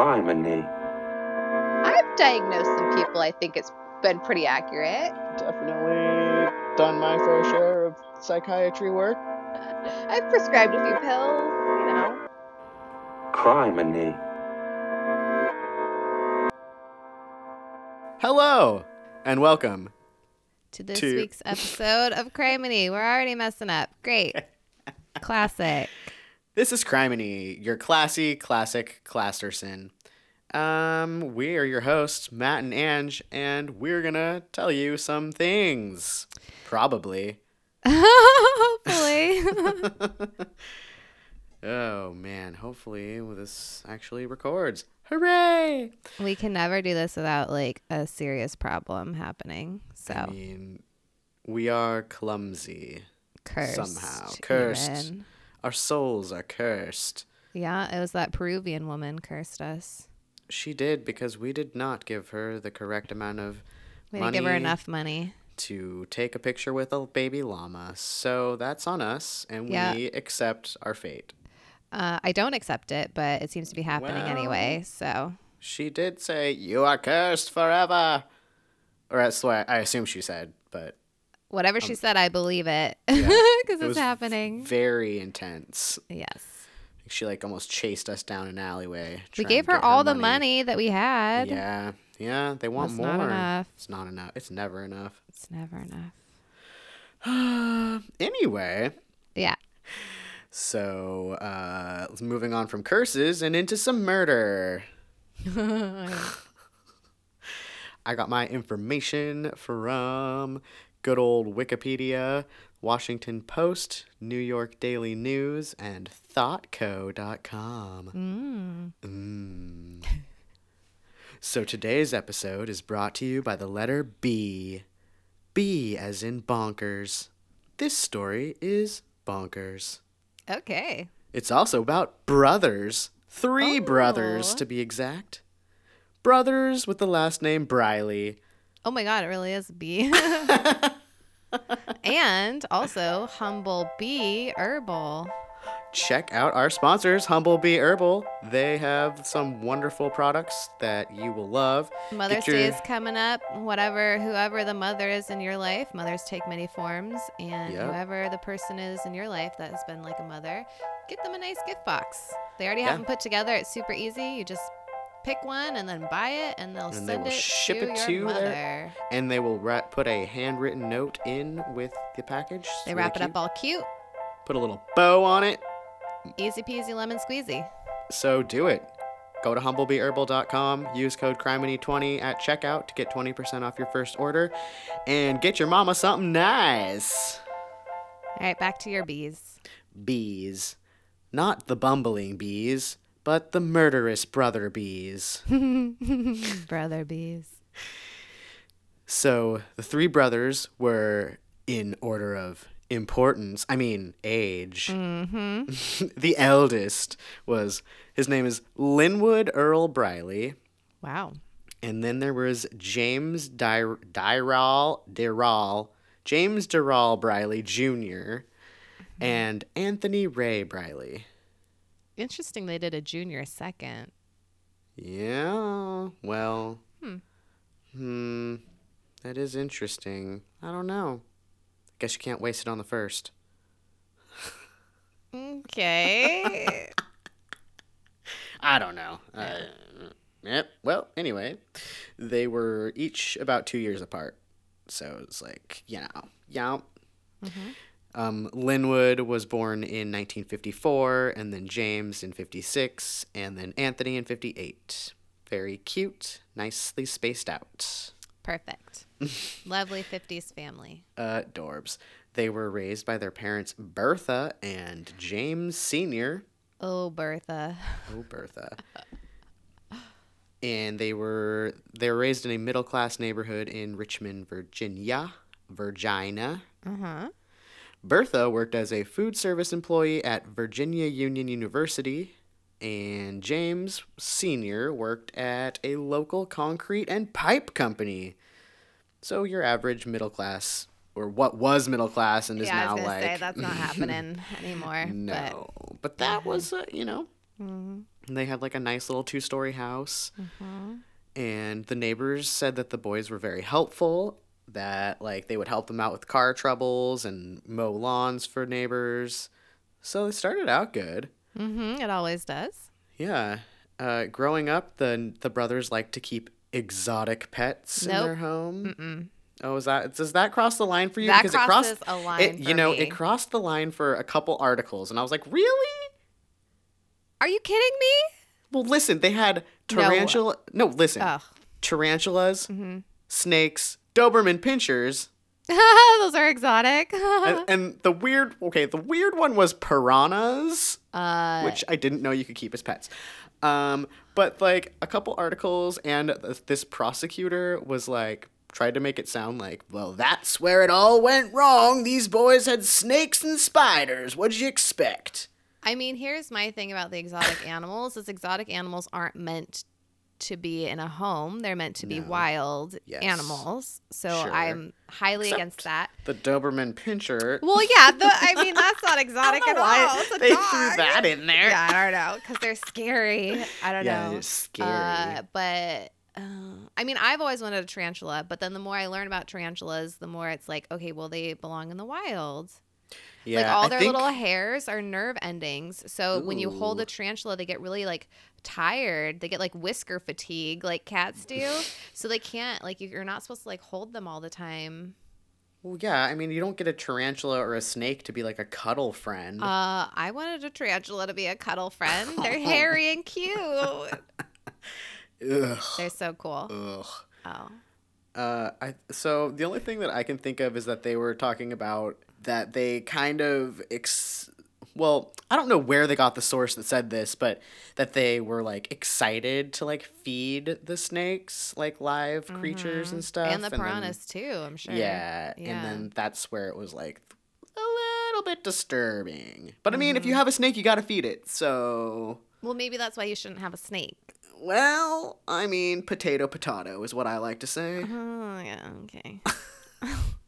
Criminy. I've diagnosed some people. I think it's been pretty accurate. Definitely done my fair share of psychiatry work. I've prescribed a few pills, you know. Criminy. Hello and welcome. to this to- week's episode of Criminy. We're already messing up. Great. Classic. This is Criminy, your classy, classic Clasterson. Um, we are your hosts, Matt and Ange, and we're gonna tell you some things. Probably. Hopefully. Oh man, hopefully this actually records. Hooray! we can never do this without like a serious problem happening. So I mean, we are clumsy. cursed. somehow. Cursed. even. Our souls are cursed. Yeah, it was that Peruvian woman cursed us. She did because we did not give her the correct amount of We didn't give her enough money. to take a picture with a baby llama. So that's on us, and Yeah. we accept our fate. Uh, I don't accept it, but it seems to be happening anyway. So She did say, "You are cursed forever," or that's what I assume she said. But whatever she said, I believe it Um, yeah, because it it's was happening. very intense. yes. She like almost chased us down an alleyway. We gave her all the money that we had. Yeah, yeah. They want That's more. not enough. It's not enough. It's never enough. It's never enough. Anyway, Yeah. so uh, moving on from curses and into some murder. I got my information from good old Wikipedia, Washington Post, New York Daily News, and ThoughtCo.com. Mm. so today's episode is brought to you by the letter B. B as in bonkers. This story is bonkers. Okay. It's also about brothers. Three brothers, Oh. to be exact. Brothers with the last name Briley. Oh my God, it really is a bee. and also Humble Bee Herbal. Check out our sponsors, Humble Bee Herbal. They have some wonderful products that you will love. Mother's your- Day is coming up. Whatever, whoever the mother is in your life, mothers take many forms. And Yep. whoever the person is in your life that has been like a mother, get them a nice gift box. They already Yeah. have them put together. It's super easy. You just pick one and then buy it, and they'll And send they will it ship to it your to mother. their- And they will ra- put a handwritten note in with the package. They really wrap it cute. up all cute. Put a little bow on it. Easy peasy lemon squeezy. So do it. Go to humblebeeherbal.com, use code CRIMINY20 at checkout to get 20% off your first order, and get your mama something nice. All right, back to your bees. Bees. Not the bumbling bees, but the murderous brother bees. Brother bees. So the three brothers were in order of importance, I mean, age. Mm-hmm. the eldest was, his name is Linwood Earl Briley. Wow. And then there was James Dy- Dyrall, Dyrall, James Dyrall Briley Jr., and Anthony Ray Briley. Interesting they did a junior second. Yeah, well, hmm. Hmm. that is interesting. I don't know. I guess you can't waste it on the first. Okay. I don't know. Uh, yep. Well, anyway, they were each about two years apart. So it's like, you know, yeah. Um, Linwood was born in 1954, and then James in 56, and then Anthony in 58. Very cute, nicely spaced out. Perfect. Lovely 50s family. Uh, Dorbs. They were raised by their parents Bertha and James Sr. Oh, Bertha. Oh, Bertha. and they were they were raised in a middle class neighborhood in Richmond, Virginia. Virginia. Uh huh. Bertha worked as a food service employee at Virginia Union University, and James Sr. worked at a local concrete and pipe company. So your average middle class, or what was middle class and is Yeah, I now was gonna like say that's not happening anymore. no, but that was uh, you know And they had like a nice little two story house. Mm-hmm. And the neighbors said that the boys were very helpful, that like they would help them out with car troubles and mow lawns for neighbors. So it started out good. Mm-hmm. It always does. Yeah. Uh, growing up, the the brothers like to keep exotic pets in their home. Mm-mm. Oh, is that does that cross the line for you? That it crosses crossed a line It, you know, me. it crossed the line for a couple articles, and I was like, really? Are you kidding me? Well, listen, they had tarantula. No, listen, Oh. tarantulas, Mm-hmm. snakes, Doberman pinchers, Those are exotic. and, and the weird. Okay, the weird one was piranhas. uh, which I didn't know you could keep as pets. Um, but like a couple articles and th- this prosecutor was like tried to make it sound like, well, that's where it all went wrong. These boys had snakes and spiders. What'd you expect? I mean, here's my thing about the exotic animals: is exotic animals aren't meant to be in a home; they're meant to be No. wild Yes. animals. So Sure. I'm highly Except against that. The Doberman Pinscher. Well, yeah, the, I mean that's not exotic at all. They dog. threw that in there. Yeah, I don't know because they're scary. I don't Yeah, know. it's scary. Uh, but uh, I mean, I've always wanted a tarantula, but then the more I learn about tarantulas, the more it's like, okay, well, they belong in the wild. Yeah, like all their think- little hairs are nerve endings. So when you hold a tarantula, they get really like tired. They get like whisker fatigue, like cats do. so they can't like you- you're not supposed to like hold them all the time. Well, yeah, I mean, you don't get a tarantula or a snake to be like a cuddle friend. Uh, I wanted a tarantula to be a cuddle friend. They're hairy and cute. Ugh. They're so cool. Ugh. Oh. Uh, I so the only thing that I can think of is that they were talking about that they kind of ex. Well, I don't know where they got the source that said this, but that they were like excited to like feed the snakes like live creatures and stuff, Mm-hmm. And the then- piranhas too, I'm sure. yeah, Yeah. and then that's where it was like a little bit disturbing. But I mean, Mm-hmm. if you have a snake, you got to feed it. So, Well, maybe that's why you shouldn't have a snake. well, I mean, potato potato is what I like to say. Oh, yeah, okay.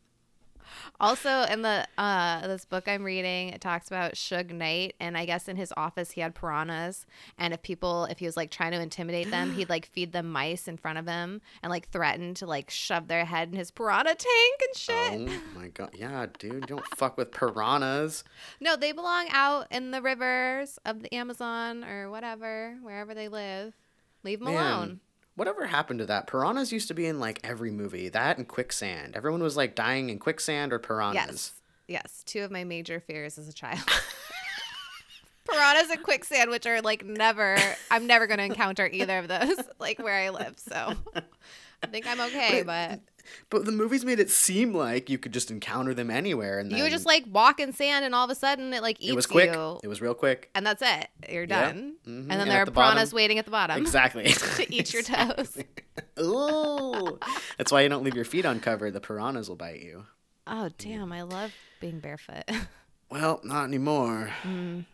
also, in the uh this book I'm reading, it talks about Suge Knight, and I guess in his office he had piranhas, and if people, if he was like trying to intimidate them, he'd like feed them mice in front of him, and like threaten to like shove their head in his piranha tank and shit. Oh my god, yeah, dude, don't fuck with piranhas. No, they belong out in the rivers of the Amazon or whatever, wherever they live. Leave them Man, alone. Whatever happened to that? Piranhas used to be in like every movie. That and quicksand. Everyone was like dying in quicksand or piranhas. Yes. Yes. Two of my major fears as a child. Piranhas and quicksand, which are like never, I'm never going to encounter either of those, like where I live. So I think I'm okay. But But the movies made it seem like you could just encounter them anywhere, and then you would just like walk in sand and all of a sudden it like eats it was quick. you. It was real quick. And that's it. You're done. Mhm. And And then at there are the bottom- piranhas waiting at the bottom Exactly. to eat your toes. Ooh, that's why you don't leave your feet uncovered. The piranhas will bite you. Oh, damn. I love being barefoot. Well, not anymore. Mm,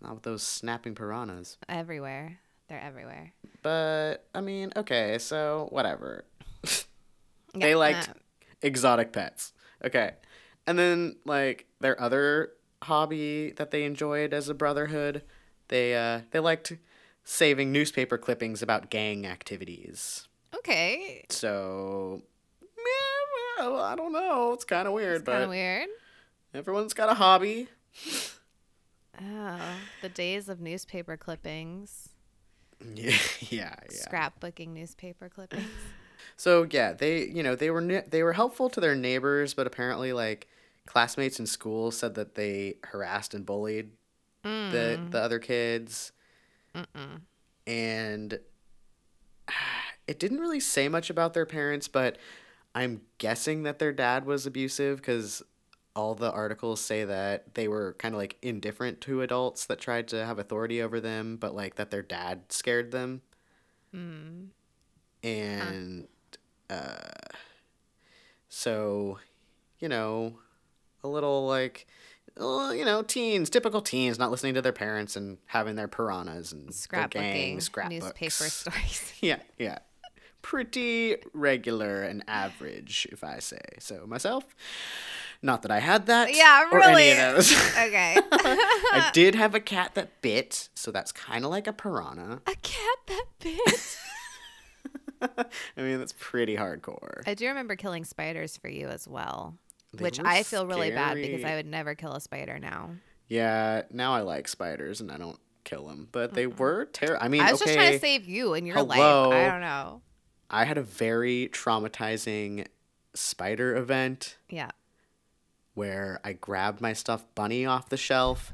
Not with those snapping piranhas. everywhere. They're everywhere. But I mean, okay, so whatever. they liked uh, exotic pets. Okay. And then like their other hobby that they enjoyed as a brotherhood, they uh they liked saving newspaper clippings about gang activities. okay. So yeah, well, I don't know. It's kind of weird, It's kind but of weird. everyone's got a hobby. Oh, the days of newspaper clippings. Yeah, yeah, yeah. Scrapbooking newspaper clippings. So yeah, they you know they were ne- they were helpful to their neighbors, but apparently like classmates in school said that they harassed and bullied the mm. the other kids, Mm-mm. and it didn't really say much about their parents, but I'm guessing that their dad was abusive because all the articles say that they were kind of like indifferent to adults that tried to have authority over them, but like that their dad scared them Mm. and uh, so you know a little like you know teens typical teens not listening to their parents and having their piranhas and their gang scrapbooks newspaper stories. yeah yeah pretty regular and average if i say so myself Not that I had that. Yeah, really. Okay. I did have a cat that bit, so that's kind of like a piranha. A cat that bit. I mean, that's pretty hardcore. I do remember killing spiders for you as well, They which I feel really bad because. I would never kill a spider now. Yeah, now I like spiders and I don't kill them, but they were terrible. I mean, I was okay, just trying to save you in your life. I don't know. I had a very traumatizing spider event Yeah. Where I grabbed my stuffed bunny off the shelf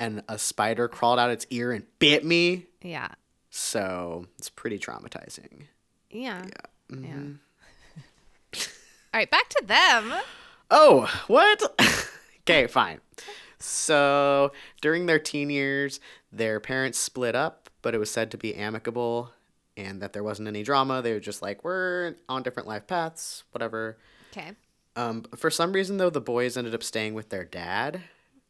and a spider crawled out its ear and bit me. Yeah. So it's pretty traumatizing. Yeah. Mhm. Yeah. All right, back to them. Oh, what? okay, fine. So during their teen years, their parents split up, but it was said to be amicable and that there wasn't any drama. They were just like, we're on different life paths, whatever. Okay. Um, for some reason, though, the boys ended up staying with their dad.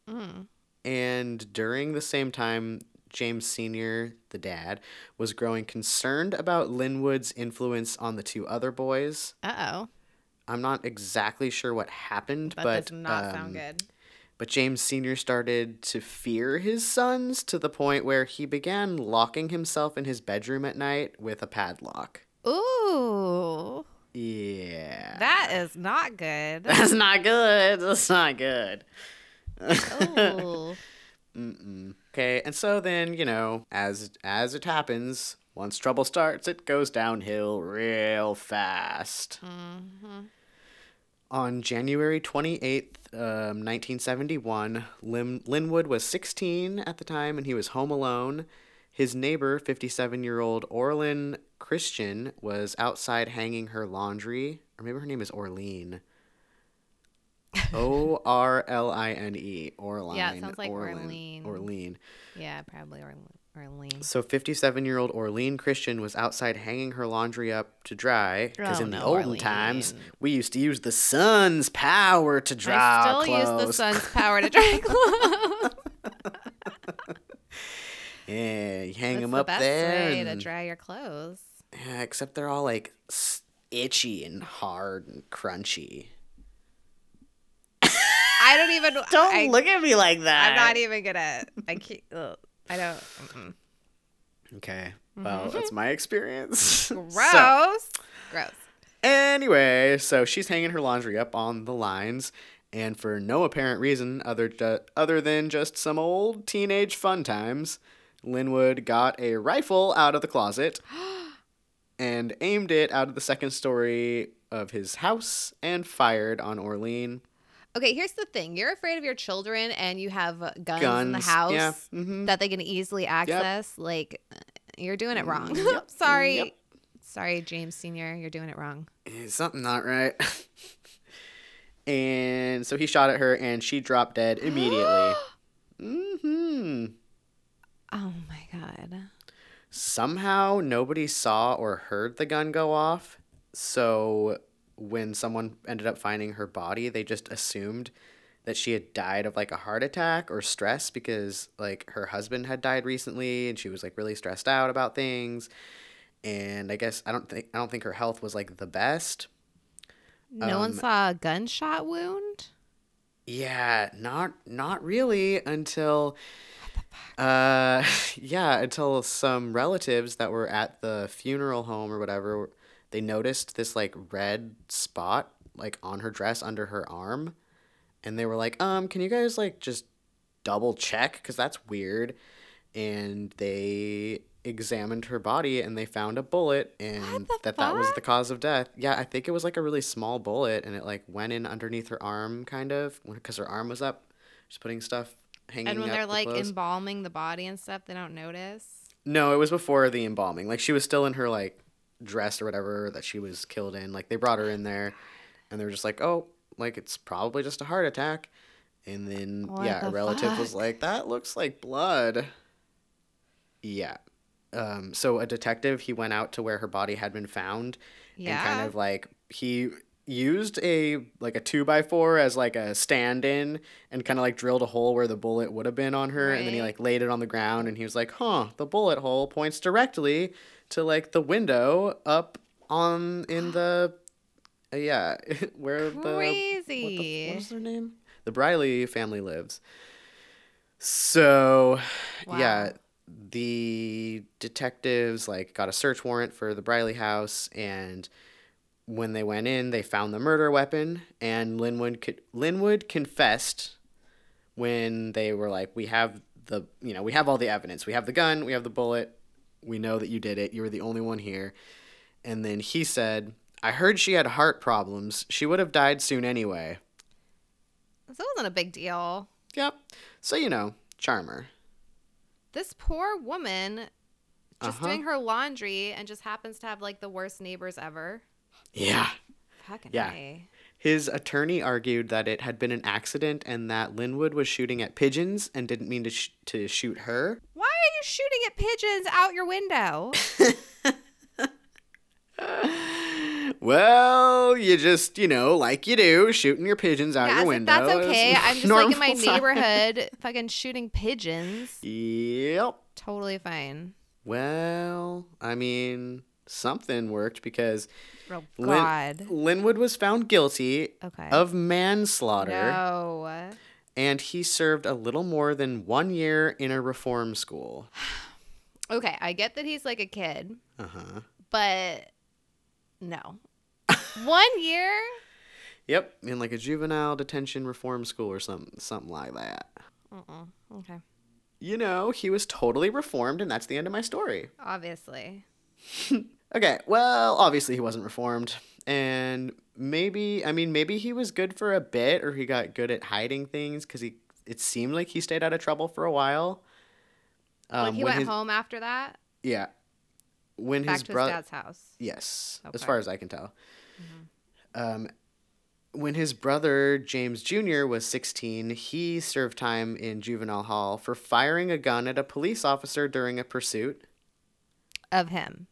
Mm. And during the same time, James Sr., the dad, was growing concerned about Linwood's influence on the two other boys. Uh oh. I'm not exactly sure what happened, but That but does not um, sound good. But James Sr. started to fear his sons to the point where he began locking himself in his bedroom at night with a padlock. Ooh. Yeah. That is not good. That's not good. That's not good. Mm-mm. Okay, and so then, you know, as as it happens, once trouble starts, it goes downhill real fast. Mhm. On January 28th, um, 1971, Lim- Linwood was 16 at the time and he was home alone. His neighbor, 57 year old Orlin Christian, was outside hanging her laundry. Or maybe her name is Orlean. O R L I N E. Orline. Yeah, it sounds like Orlean. Orlean. Yeah, probably or Orlean. So 57 year old Orlean Christian was outside hanging her laundry up to dry because Oh, in the no, olden times we used to use the sun's power to dry I still use the sun's power to dry clothes. Yeah, you hang That's them the up best there. way to dry your clothes. yeah, except they're all like itchy and hard and crunchy. I don't even. Don't I, look at me like that. I'm not even gonna. I can't. ugh, I don't. mm-mm. Okay, mm-hmm. well, that's my experience. Gross. So- Gross. Anyway, so she's hanging her laundry up on the lines, and for no apparent reason other ju- other than just some old teenage fun times, Linwood got a rifle out of the closet and aimed it out of the second story of his house and fired on Orlean. Okay, here's the thing. You're afraid of your children and you have uh, guns, in the house yeah, mhm. that they can easily access. Like, uh, you're doing it wrong. Mm, yep, Sorry. yep. Sorry, James Sr. You're doing it wrong. Eh, Something not right. and so he shot at her, and she dropped dead immediately. hmm my God. Somehow nobody saw or heard the gun go off. So when someone ended up finding her body, they just assumed that she had died of like a heart attack or stress because like her husband had died recently and she was like really stressed out about things. And I guess I don't think I don't think her health was like the best. No one Um, saw a gunshot wound? Yeah, not not really until uh yeah, until some relatives that were at the funeral home or whatever, they noticed this like red spot like on her dress under her arm and they were like, "Um, can you guys like just double check cuz that's weird." And they examined her body and they found a bullet and that that was the cause of death. Yeah, I think it was like a really small bullet and it like went in underneath her arm kind of because her arm was up just putting stuff hanging And when they're the like clothes. embalming the body and stuff, they don't notice. No, it was before the embalming. Like she was still in her like dress or whatever that she was killed in. Like they brought her in there and they were just like, "Oh, like it's probably just a heart attack." And then What yeah, a the relative was like, "That looks like blood." Yeah. Um so a detective, he went out to where her body had been found yeah. and kind of like he used a like a two by four as like a stand-in and kind of like drilled a hole where the bullet would have been on her and then he like laid it on the ground and he was like huh the bullet hole points directly to like the window up on in the uh, yeah where the crazy. what is their name? The Briley family lives. So, yeah, the detectives like got a search warrant for the Briley house, and when they went in, they found the murder weapon, and Linwood co- Linwood confessed when they were like, "We have the you know we have all the evidence. We have the gun. We have the bullet. We know that you did it. You were the only one here." And then he said, "I heard she had heart problems. She would have died soon anyway." So it wasn't a big deal. Yep. So you know, charmer. This poor woman just Uh-huh. doing her laundry and just happens to have like the worst neighbors ever. Yeah. Fucking Yeah. A. His attorney argued that it had been an accident and that Linwood was shooting at pigeons and didn't mean to sh- to shoot her. Why are you shooting at pigeons out your window? Well, you just, you know, like you do, shooting your pigeons out yeah, your window. that's okay. I'm just like in my time. neighborhood, fucking shooting pigeons. Yep. Totally fine. Well, I mean, something worked because Oh Lin- Linwood was found guilty Okay. of manslaughter. no. and he served a little more than one year in a reform school. Okay, I get that he's like a kid, Uh huh. but no. One year? Yep, in like a juvenile detention reform school or something, something like that. Uh-uh. Okay. You know, he was totally reformed, and that's the end of my story. Obviously. Okay, well, obviously he wasn't reformed, and maybe, I mean, maybe he was good for a bit, or he got good at hiding things because he. It seemed like he stayed out of trouble for a while. When he when went his- home after that, Yeah. When back his to brother. his dad's house. Yes, as Okay. Mm-hmm. far as I can tell. Um, when his brother James Jr. was 16, he served time in juvenile hall for firing a gun at a police officer during a pursuit Of him.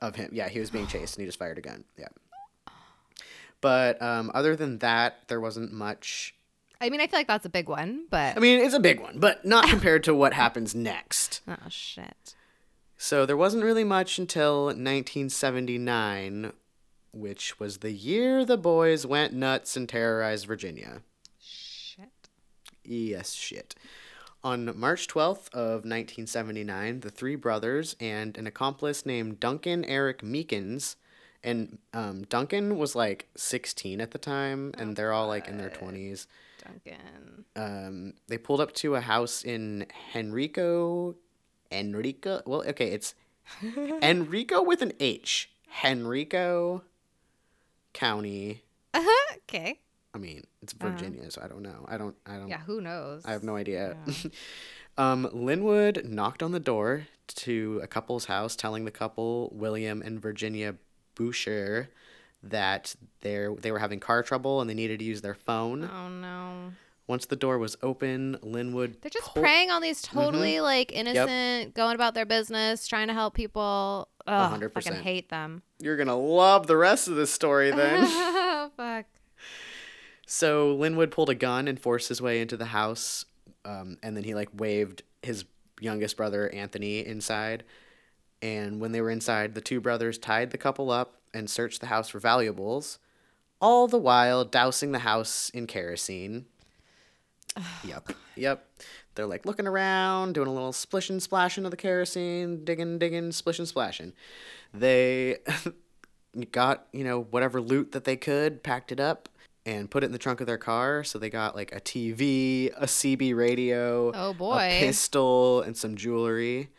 of him. Yeah, he was being chased and he just fired a gun. Yeah. But um, other than that, there wasn't much. I mean, I feel like that's a big one, but I mean, it's a big one, but not compared to what happens next. oh shit. So there wasn't really much until 1979, which was the year the boys went nuts and terrorized Virginia. Shit. Yes, shit. On March 12th of 1979, the three brothers and an accomplice named Duncan Eric Meekins, and um, Duncan was like 16 at the time, and they're all like in their 20s. Duncan. Um, they pulled up to a house in Henrico, Enrico. Well, okay, it's Enrico with an H. Henrico County. Uh huh. okay. I mean, it's Virginia, so I don't know. I don't. I don't. Yeah, who knows? I have no idea. um, Linwood knocked on the door to a couple's house, telling the couple, William and Virginia Boucher, that they they were having car trouble and they needed to use their phone. Oh no. Once the door was open, Linwood They're just pull- preying on these totally like innocent, going about their business, trying to help people. Ugh, hundred fucking percent. hate them. You're gonna love the rest of this story then. oh fuck. So Linwood pulled a gun and forced his way into the house, um, and then he like waved his youngest brother Anthony inside. And when they were inside, the two brothers tied the couple up and searched the house for valuables, all the while dousing the house in kerosene. yep, yep. They're like looking around, doing a little splish and splashing of the kerosene, digging, digging, splish and splashing. They got, you know, whatever loot that they could, packed it up, and put it in the trunk of their car. So they got like a TV, a CB radio, Oh, boy. a pistol, and some jewelry.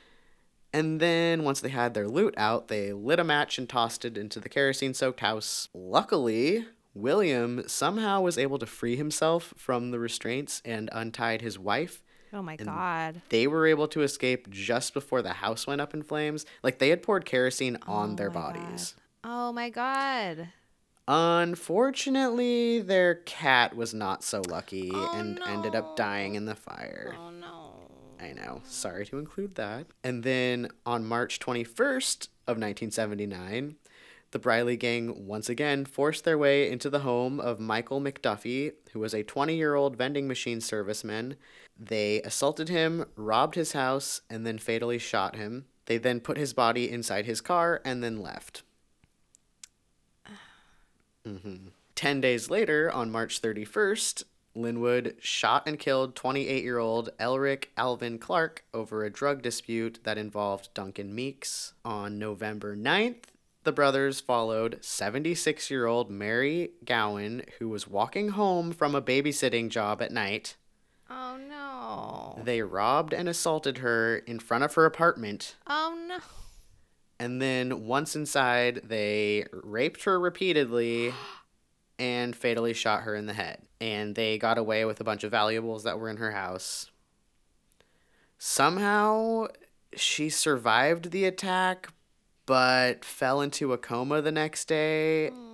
And then once they had their loot out, they lit a match and tossed it into the kerosene soaked house. Luckily, William somehow was able to free himself from the restraints and untied his wife. Oh my god. They were able to escape just before the house went up in flames. Like they had poured kerosene on Oh their my God. bodies. Oh my god. Unfortunately, their cat was not so lucky Oh, and ended up dying in the fire. Oh no. I know. Sorry to include that. And then on March 21st of 1979, the Briley gang once again forced their way into the home of Michael McDuffie, who was a 20 year old vending machine serviceman. They assaulted him, robbed his house, and then fatally shot him. They then put his body inside his car and then left. Hmm 10 days later, on March 31st, Linwood shot and killed 28 year old Elric Alvin Clark over a drug dispute that involved Duncan Meeks. On November 9th, the brothers followed 76 year old Mary Gowan, who was walking home from a babysitting job at night. Oh no. They robbed and assaulted her in front of her apartment. Oh no. And then once inside, they raped her repeatedly and fatally shot her in the head. And they got away with a bunch of valuables that were in her house. Somehow, she survived the attack, but fell into a coma the next day hmm.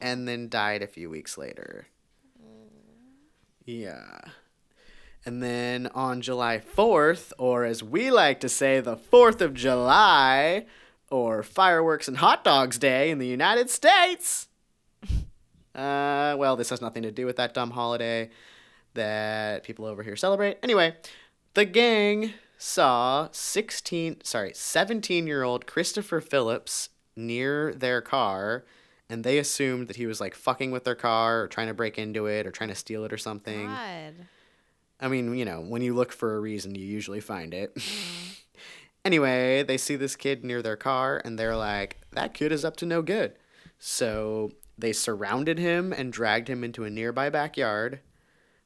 and then died a few weeks later. Hmm. Yeah. And then on July 4th, or as we like to say, the 4th of July, or Fireworks and Hot Dogs Day in the United States. Uh, well, this has nothing to do with that dumb holiday that people over here celebrate. Anyway, the gang saw 16, sorry, 17-year-old Christopher Phillips near their car and they assumed that he was like fucking with their car or trying to break into it or trying to steal it or something. God. I mean, you know, when you look for a reason, you usually find it. Anyway, they see this kid near their car and they're like, that kid is up to no good. So they surrounded him and dragged him into a nearby backyard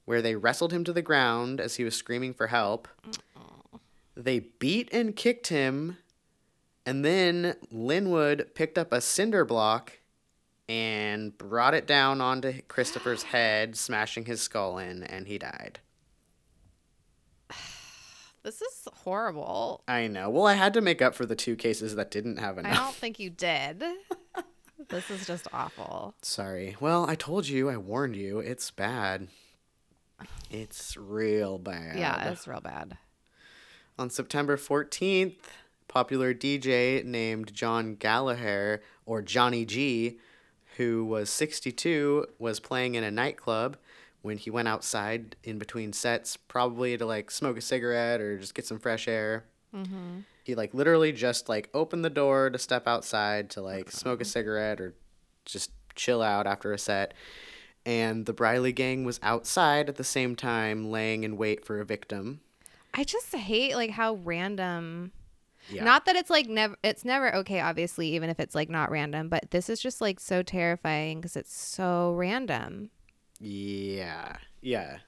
where they wrestled him to the ground as he was screaming for help. They beat and kicked him. And then Linwood picked up a cinder block and brought it down onto Christopher's head, smashing his skull in, and he died. This is horrible. I know. Well, I had to make up for the two cases that didn't have enough. I don't think you did. this is just awful. Sorry. Well, I told you, I warned you. It's bad. It's real bad. Yeah, it's real bad. On September 14th, popular DJ named John Gallagher, or Johnny G, who was 62, was playing in a nightclub when he went outside in between sets, probably to like smoke a cigarette or just get some fresh air. Mm-hmm. He like literally just like opened the door to step outside to like smoke a cigarette or just chill out after a set. And the Briley gang was outside at the same time, laying in wait for a victim. I just hate like how random. Yeah. Not that it's like never. It's never okay. Obviously, even if it's like not random, but this is just like so terrifying because it's so random. Yeah. Yeah.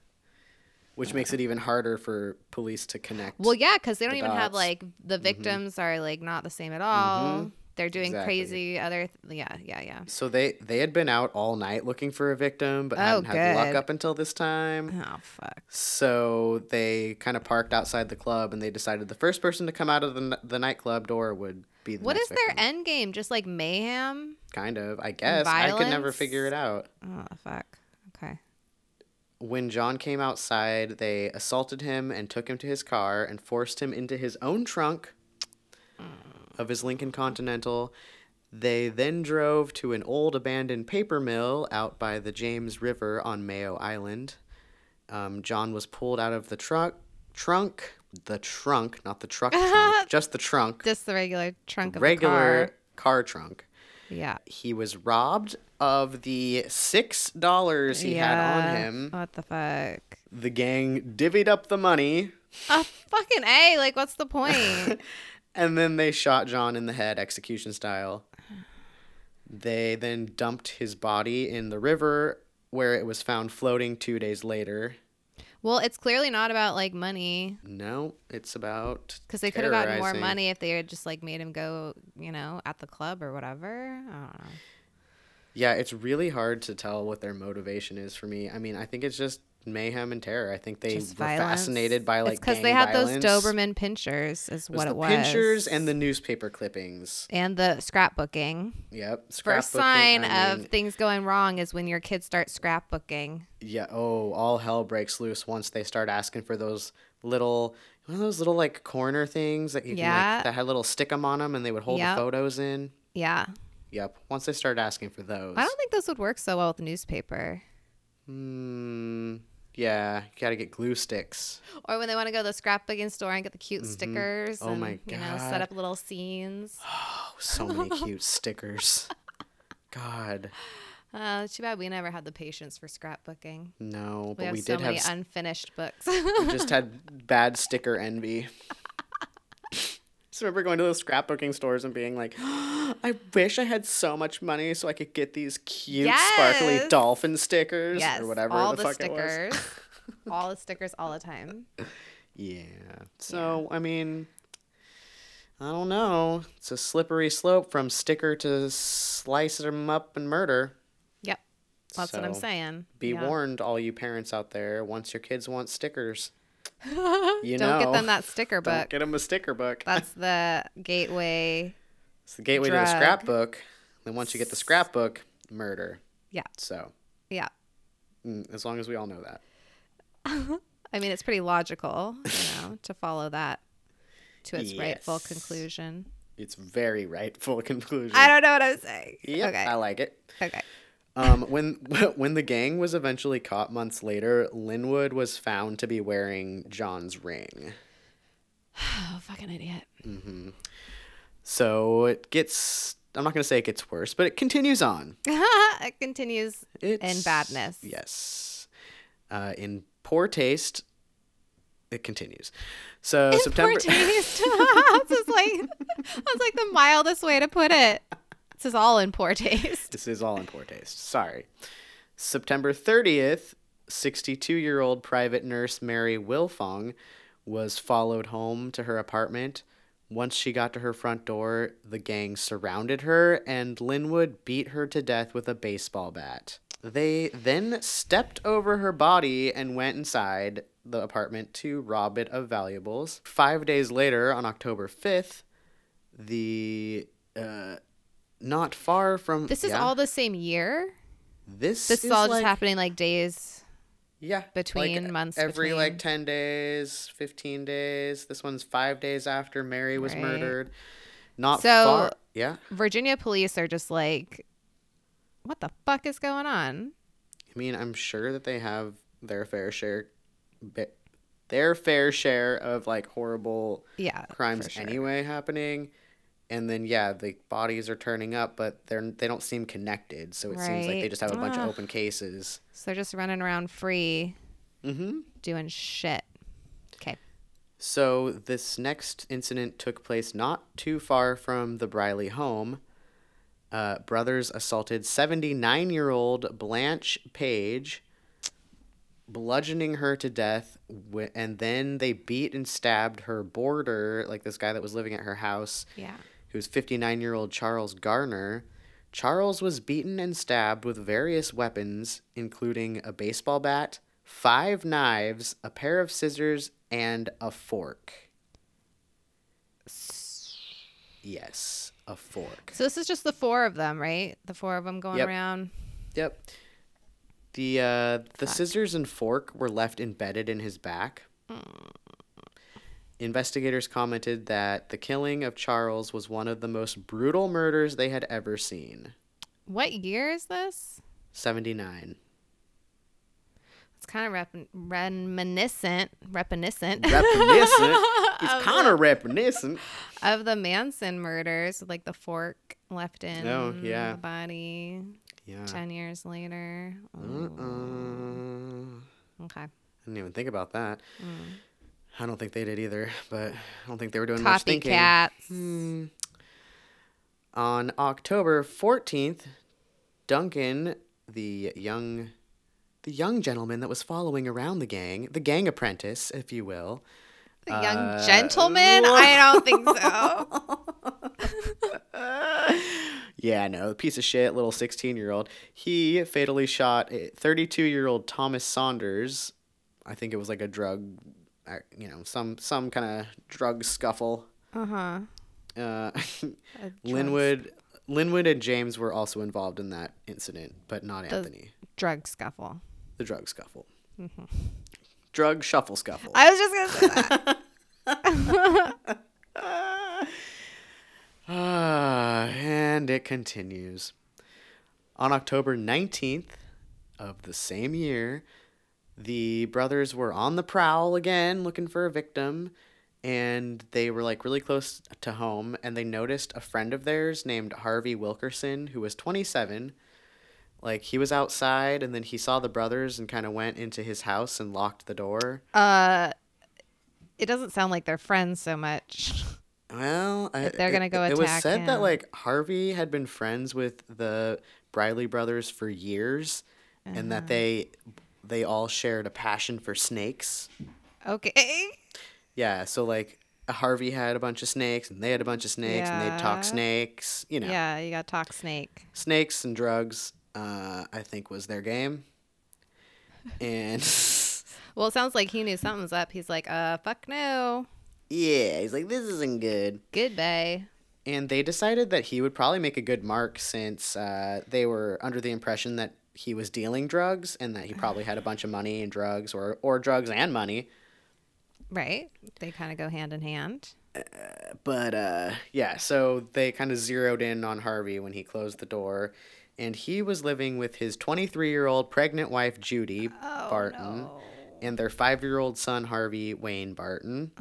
Which makes it even harder for police to connect. Well, yeah, because they don't The even have like the victims are like not the same at all. Mhm. They're doing Exactly. crazy other. Th- yeah, yeah, yeah. so they they had been out all night looking for a victim, but Oh, hadn't had luck up until this time. Oh fuck. So they kind of parked outside the club, and they decided the first person to come out of the, n- the nightclub door would be the What is their end game? Just like mayhem? Kind of, I guess. I could never figure it out. Oh fuck. When John came outside, they assaulted him and took him to his car and forced him into his own trunk of his Lincoln Continental. They then drove to an old abandoned paper mill out by the James River on Mayo Island. Um, John was pulled out of the truck, trunk, the trunk, not the truck trunk, just the trunk, Just the regular trunk of regular the car trunk. Yeah. He was robbed of the six dollars he had on him. What the fuck? The gang divvied up the money, A fucking a. Like, what's the point? and then they shot John in the head, execution style. They then dumped his body in the river, where it was found floating two days later. Well, it's clearly not about like money No, it's about because they could have gotten more money if they had just like made him go, you know, at the club or whatever. I don't know. Yeah, it's really hard to tell what their motivation is for me. I mean, I think it's just mayhem and terror. I think they Just were violence. fascinated by like because they had violence. those Doberman pinchers, is It was what the it was. pinchers and the newspaper clippings. and the scrapbooking. Yep. First sign I of things going wrong is when your kids start scrapbooking. yeah. Oh, all hell breaks loose once they start asking for those little, one of those little like corner things that you can like, that had little stick 'em on them and they would hold Yep. the photos in. Yeah. Yep. Once they start asking for those. I don't think those would work so well with the newspaper. Hmm. Yeah. You gotta get glue sticks. Or when they want to go to the scrapbooking store and get the cute stickers Oh and my god! you know set up little scenes. Oh, so many cute stickers. God. Uh, too bad we never had the patience for scrapbooking. No, We but have we, so did many have. unfinished books. we just had bad sticker envy. Just remember going to those scrapbooking stores and being like, I wish I had so much money so I could get these cute, sparkly dolphin stickers yes, or whatever all the, the, fuck it was. stickers, all the stickers, all the time. Yeah. So, I mean, I don't know. It's a slippery slope from sticker to slice them up and murder. Yep, that's what I'm saying. Be Yeah. warned, all you parents out there, once your kids want stickers, you Don't know. get them that sticker Don't book. get them a sticker book. That's the gateway. It's the gateway to the scrapbook. Then once you get the scrapbook, murder. Yeah. So, Yeah. mm, as long as we all know that. I mean, it's pretty logical, you know, to follow that to its rightful conclusion. It's very rightful conclusion. I don't know what I'm saying. Yep, okay. I like it. okay. Um, when when the gang was eventually caught months later, Linwood was found to be wearing John's ring. Oh, fucking idiot. So it gets. I'm not gonna say it gets worse, but it continues on. it continues It's, in badness. Yes. Uh, in poor taste, it continues. So In September. poor taste. this is like that's like the mildest way to put it. This is all in poor taste. This is all in poor taste. Sorry. September 30th, 62 year old private nurse Mary Wilfong was followed home to her apartment. Once she got to her front door, the gang surrounded her and Linwood beat her to death with a baseball bat. They then stepped over her body and went inside the apartment to rob it of valuables. Five days later, on October 5th, the. Uh, not far from This is yeah. all the same year. This, This is, is all like, just happening like days. Yeah, between like, months Every like ten days, fifteen days. This one's five days after Mary was Right. murdered. Not So- far. Yeah, Virginia police are just like, what the fuck is going on? I mean, I'm sure that they have their fair share, bit, their fair share of like horrible Yeah, crimes sure. anyway happening. And then yeah, the bodies are turning up, but they're they don't seem connected. So it seems like they just have a bunch of open cases. So they're just running around free, Mm-hmm. doing shit. Okay. So this next incident took place not too far from the Briley home. Uh, brothers assaulted 79 year old Blanche Page, bludgeoning her to death, wi- and then they beat and stabbed her boarder, like this guy that was living at her house, Yeah. Who was 59 year old Charles Garner. Charles was beaten and stabbed with various weapons, including a baseball bat, five knives, a pair of scissors, and a fork. Yes, a fork. So this is just the four of them, right? The four of them going Yep. around. Yep. The uh, the scissors and fork were left embedded in his back. Investigators commented that the killing of Charles was one of the most brutal murders they had ever seen. What year is this? 79. It's kind of rep- reminiscent, reminiscent Reminiscent. Of kind of reminiscent. of the Manson murders, like the fork left in Oh, yeah. the body. Yeah. Ten years later. Uh-uh. Okay. I didn't even think about that. Mm. I don't think they did either, but I don't think they were doing much thinking. Copycats. Hmm. On October 14th, Duncan, the young the young gentleman that was following around the gang, the gang apprentice, if you will. The young Uh, gentleman? I don't think so. Yeah, no, the piece of shit little 16-year-old. He fatally shot 32-year-old Thomas Saunders. I think it was like a drug you know, some some kind of drug scuffle. Uh-huh. Uh, Linwood Linwood and James were also involved in that incident, but not The- Anthony. Drug scuffle. The drug scuffle. Drug shuffle scuffle. I was just gonna say that. Ah, and it continues. On October 19th of the same year, the brothers were on the prowl again looking for a victim, and they were like really close to home, and they noticed a friend of theirs named Harvey Wilkerson, who was 27, Like he was outside and then he saw the brothers and kind of went into his house and locked the door. Uh, it doesn't sound like they're friends so much. Well, I, they're gonna go it- go It was attack said that like Harvey had been friends with the Briley brothers for years, and Uh-huh. that they they all shared a passion for snakes. Okay. Yeah, so like Harvey had a bunch of snakes, and they had a bunch of snakes, and they'd talk snakes. You know, Yeah, you got talk snake. snakes and drugs. Uh, I think was their game, and Well, it sounds like he knew something was up. He's like, uh, fuck no. yeah, he's like, this isn't good. Goodbye. And they decided that he would probably make a good mark since uh, they were under the impression that he was dealing drugs and that he probably had a bunch of money and drugs or, or drugs and money. Right? They kind of go hand in hand. But uh, yeah, so they kind of zeroed in on Harvey when he closed the door. And he was living with his 23 year old pregnant wife, Judy Barton, and their five year old son, Harvey Wayne Barton.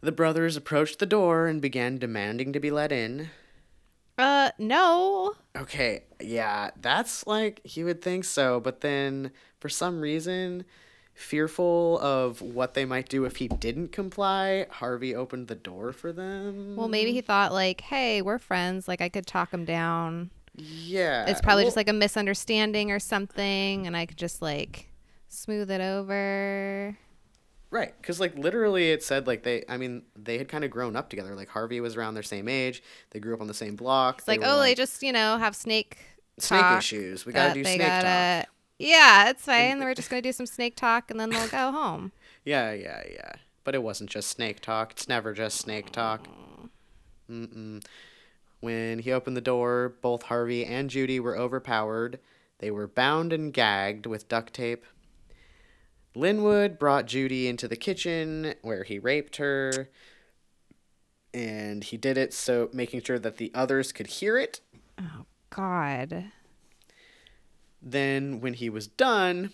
The brothers approached the door and began demanding to be let in. Uh, no. Okay, yeah, that's like you would think so, but then for some reason, fearful of what they might do if he didn't comply, Harvey opened the door for them. Well, maybe he thought like, hey, we're friends. Like I could talk him down. yeah, It's probably just like a misunderstanding or something, and I could just like smooth it over. Right, because like literally it said like they, I mean, they had kind of grown up together. Like Harvey was around their same age, they grew up on the same block. It's like, oh, they just you know have snake snake talk issues. We gotta do snake gotta- talk. Yeah, it's fine. And, We're just gonna do some snake talk, and then they'll go home. Yeah, yeah, yeah. But it wasn't just snake talk. It's never just snake talk. Mm-mm. When he opened the door, both Harvey and Judy were overpowered. They were bound and gagged with duct tape. Linwood brought Judy into the kitchen where he raped her. And he did it so making sure that the others could hear it. Oh, God. Then, when he was done,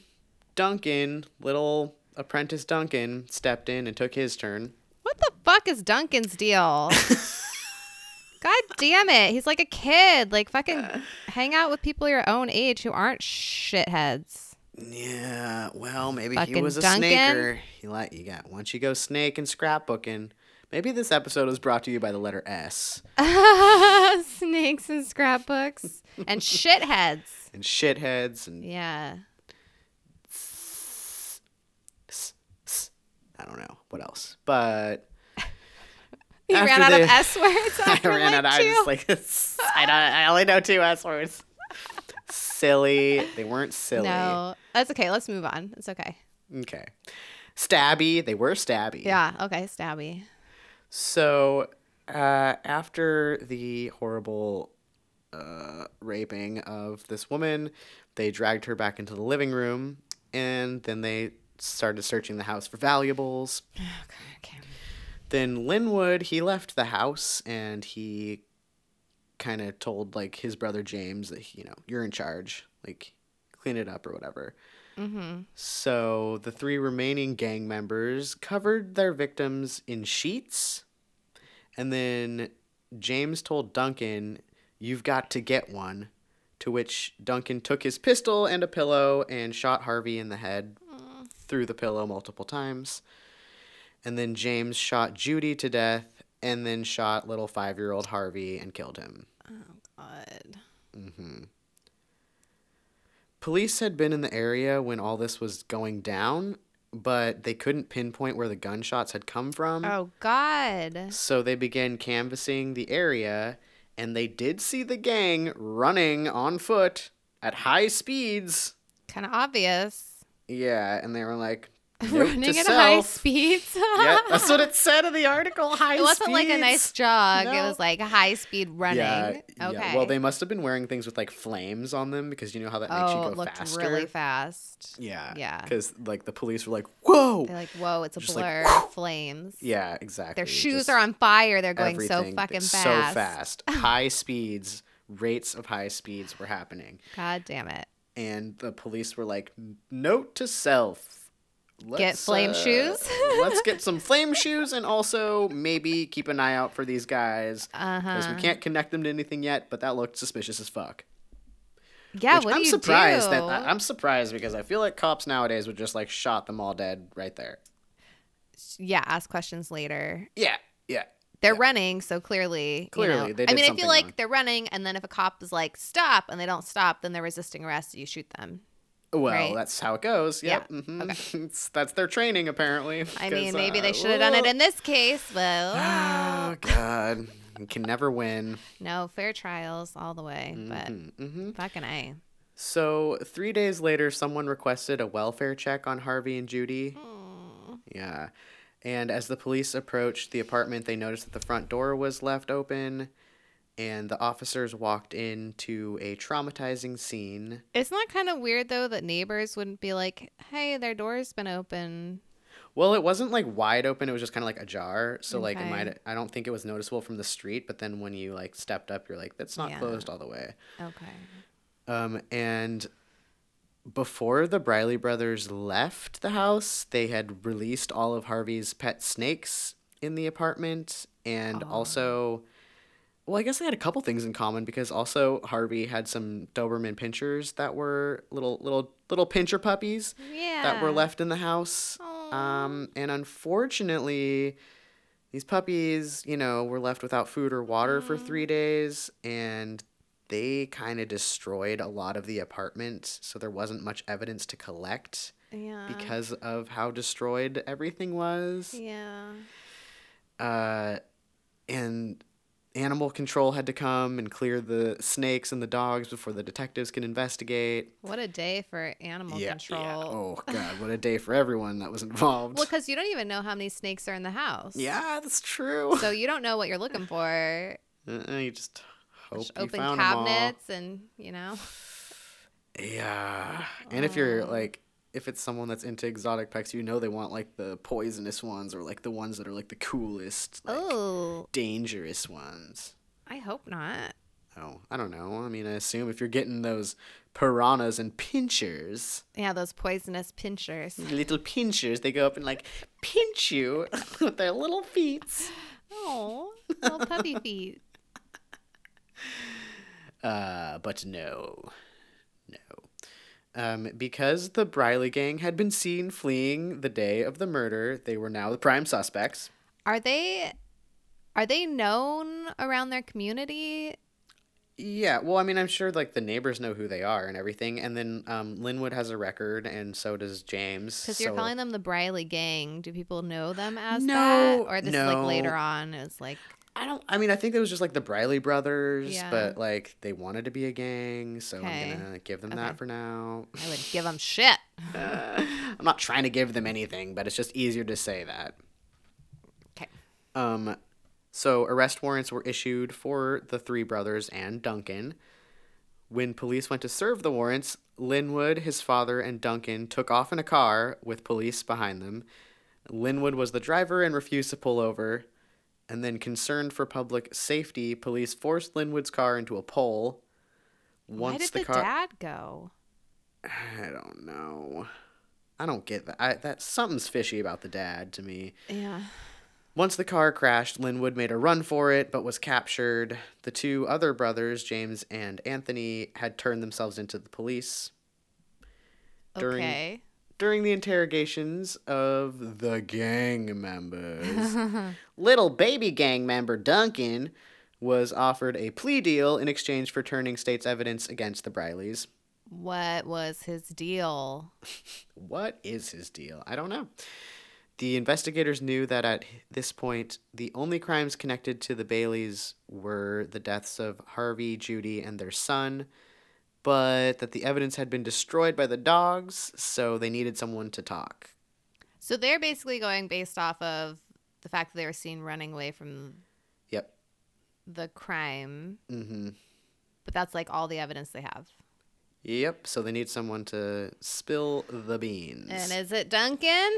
Duncan, little apprentice Duncan, stepped in and took his turn. What the fuck is Duncan's deal? God damn it. He's like a kid. Like fucking hang out with people your own age who aren't shitheads. Yeah, well, maybe he was a Duncan. snaker. You like you got once you go snake and scrapbooking. Maybe this episode is brought to you by the letter S Snakes and scrapbooks and shitheads. and shitheads and Yeah. s- s- I don't know what else, but You ran out the- of S words. I ran like out. I two? was like, I don't. I only know two S words. Silly. They weren't silly. No, that's okay. Let's move on. It's okay. Okay. Stabby. They were stabby. Yeah. Okay. Stabby. So, uh, after the horrible uh, raping of this woman, they dragged her back into the living room, and then they started searching the house for valuables. Okay. Then Linwood, he left the house, and he kind of told like his brother James that you know you're in charge, like clean it up or whatever. Mm-hmm. So the three remaining gang members covered their victims in sheets, and then James told Duncan, You've got to get one. To which Duncan took his pistol and a pillow and shot Harvey in the head through the pillow multiple times. And then James shot Judy to death and then shot little five year old Harvey and killed him. Oh, God. Mm-hmm. Police had been in the area when all this was going down, but they couldn't pinpoint where the gunshots had come from. Oh God. So they began canvassing the area, and they did see the gang running on foot at high speeds. Kind of obvious. Yeah, and they were like, Running at high self. speeds. yeah, that's what it said in the article. High It wasn't like a nice speeds. jog. It was like high speed running. Yeah, okay. yeah. Well, they must have been wearing things with like flames on them because you know how that makes oh, you it go looked faster. really fast. Yeah. Yeah. Because like the police were like, "Whoa!" They're like, whoa, it's a Just like, blur. Flames. yeah, exactly. Their shoes Just are on fire. They're going so fucking fast. So fast. high speeds, rates of high speeds were happening, God damn it. and the police were like, "Note to self." Get flame shoes? let's get some flame shoes, and also maybe keep an eye out for these guys Uh because huh. we can't connect them to anything yet. But that looked suspicious as fuck. Yeah, Which what do I'm you surprised do? that I'm surprised because I feel like cops nowadays would just like shot them all dead right there. yeah, ask questions later. Yeah, yeah. They're running, so clearly, Clearly, you know. they I mean, I feel like wrong. they're running, and then if a cop is like stop, and they don't stop, then they're resisting arrest. You shoot them. Well, Right. that's how it goes. Yep. Yeah, mhm. It's- that's their training, apparently. I mean, maybe uh, they should have done it in this case, but Oh God, you can never win. no fair trials all the way. But mm-hmm. fucking a. So three days later, someone requested a welfare check on Harvey and Judy. Yeah. And as the police approached the apartment, they noticed that the front door was left open, and the officers walked into a traumatizing scene. Isn't that kind of weird though that neighbors wouldn't be like, "Hey, their door's been open." Well, it wasn't like wide open; it was just kind of like ajar. So like it might. I don't think it was noticeable from the street, but then when you like stepped up, you're like, "That's not Yeah. closed all the way." Okay. Um, and before the Briley brothers left the house, they had released all of Harvey's pet snakes in the apartment, and also, well, I guess they had a couple things in common because also Harvey had some Doberman pinchers that were little little little pincher puppies Yeah. that were left in the house. Um, and unfortunately, these puppies, you know, were left without food or water for three days, and they kind of destroyed a lot of the apartment. So there wasn't much evidence to collect Yeah. because of how destroyed everything was. Yeah. Uh, and animal control had to come and clear the snakes and the dogs before the detectives can investigate. What a day for animal control. Oh god, what a day for everyone that was involved. Well, because you don't even know how many snakes are in the house. yeah, that's true. So you don't know what you're looking for. Uh, you just hope Just you open found cabinets and you know. Yeah, and if you're like, if it's someone that's into exotic pets, you know they want like the poisonous ones or like the ones that are like the coolest, like, Oh, dangerous ones. I hope not. Oh, I don't know. I mean, I assume if you're getting those piranhas and pinchers, Yeah, those poisonous pinchers. little pinchers, they go up and like pinch you with their little feet. Oh, little puppy feet. Uh, but no, no. Um, because the Briley gang had been seen fleeing the day of the murder, they were now the prime suspects. Are they? Are they known around their community? Yeah, well, I mean, I'm sure like the neighbors know who they are and everything, and then um, Linwood has a record, and so does James. Because you're calling them the Briley Gang. Do people know them as No, that, or this is like later on? It was like, I don't. I mean, I think it was just like the Briley brothers, Yeah. but like they wanted to be a gang, so Okay. I'm gonna give them Okay. that for now. I would give them shit. Uh, I'm not trying to give them anything, but it's just easier to say that. Okay. Um, so arrest warrants were issued for the three brothers and Duncan. When police went to serve the warrants, Linwood, his father, and Duncan took off in a car with police behind them. Linwood was the driver and refused to pull over. And then, concerned for public safety, police forced Linwood's car into a pole. Once Why did the the, car, dad go? I don't know. I don't get that. I, that something's fishy about the dad to me. Yeah. Once the car crashed, Linwood made a run for it but was captured. The two other brothers, James and Anthony, had turned themselves into the police. During- Okay. During the interrogations of the gang members, little baby gang member Duncan was offered a plea deal in exchange for turning state's evidence against the Brileys. What was his deal? What is his deal? I don't know. The investigators knew that at this point, the only crimes connected to the Baileys were the deaths of Harvey, Judy, and their son, but that the evidence had been destroyed by the dogs, so they needed someone to talk. So they're basically going based off of the fact that they were seen running away from Yep. the crime, Mm-hmm. but that's like all the evidence they have. Yep. So they need someone to spill the beans. And is it Duncan?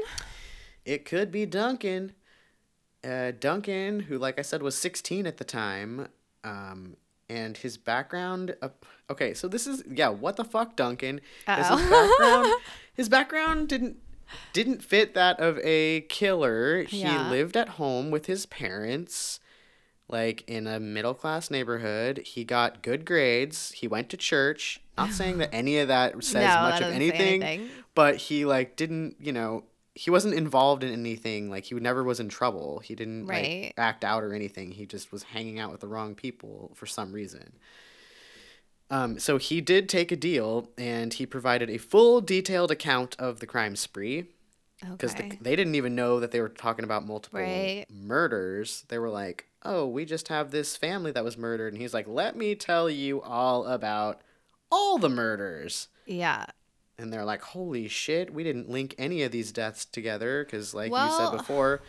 It could be Duncan. Uh, Duncan, who, like I said, was 16 at the time, um, and his background. Uh, okay, so this is yeah. What the fuck, Duncan? His background. his background didn't didn't fit that of a killer. Yeah. He lived at home with his parents. like in a middle class neighborhood. He got good grades. He went to church. Not saying that any of that says No, much that of anything, anything. but he like didn't, you know, he wasn't involved in anything. Like he never was in trouble. He didn't Right. like act out or anything. He just was hanging out with the wrong people for some reason. Um, so he did take a deal, and he provided a full, detailed account of the crime spree because Okay. they didn't even know that they were talking about multiple Right. murders. They were like, "Oh, we just have this family that was murdered," and he's like, "Let me tell you all about all the murders." yeah. And they're like, "Holy shit, we didn't link any of these deaths together because, like you said before,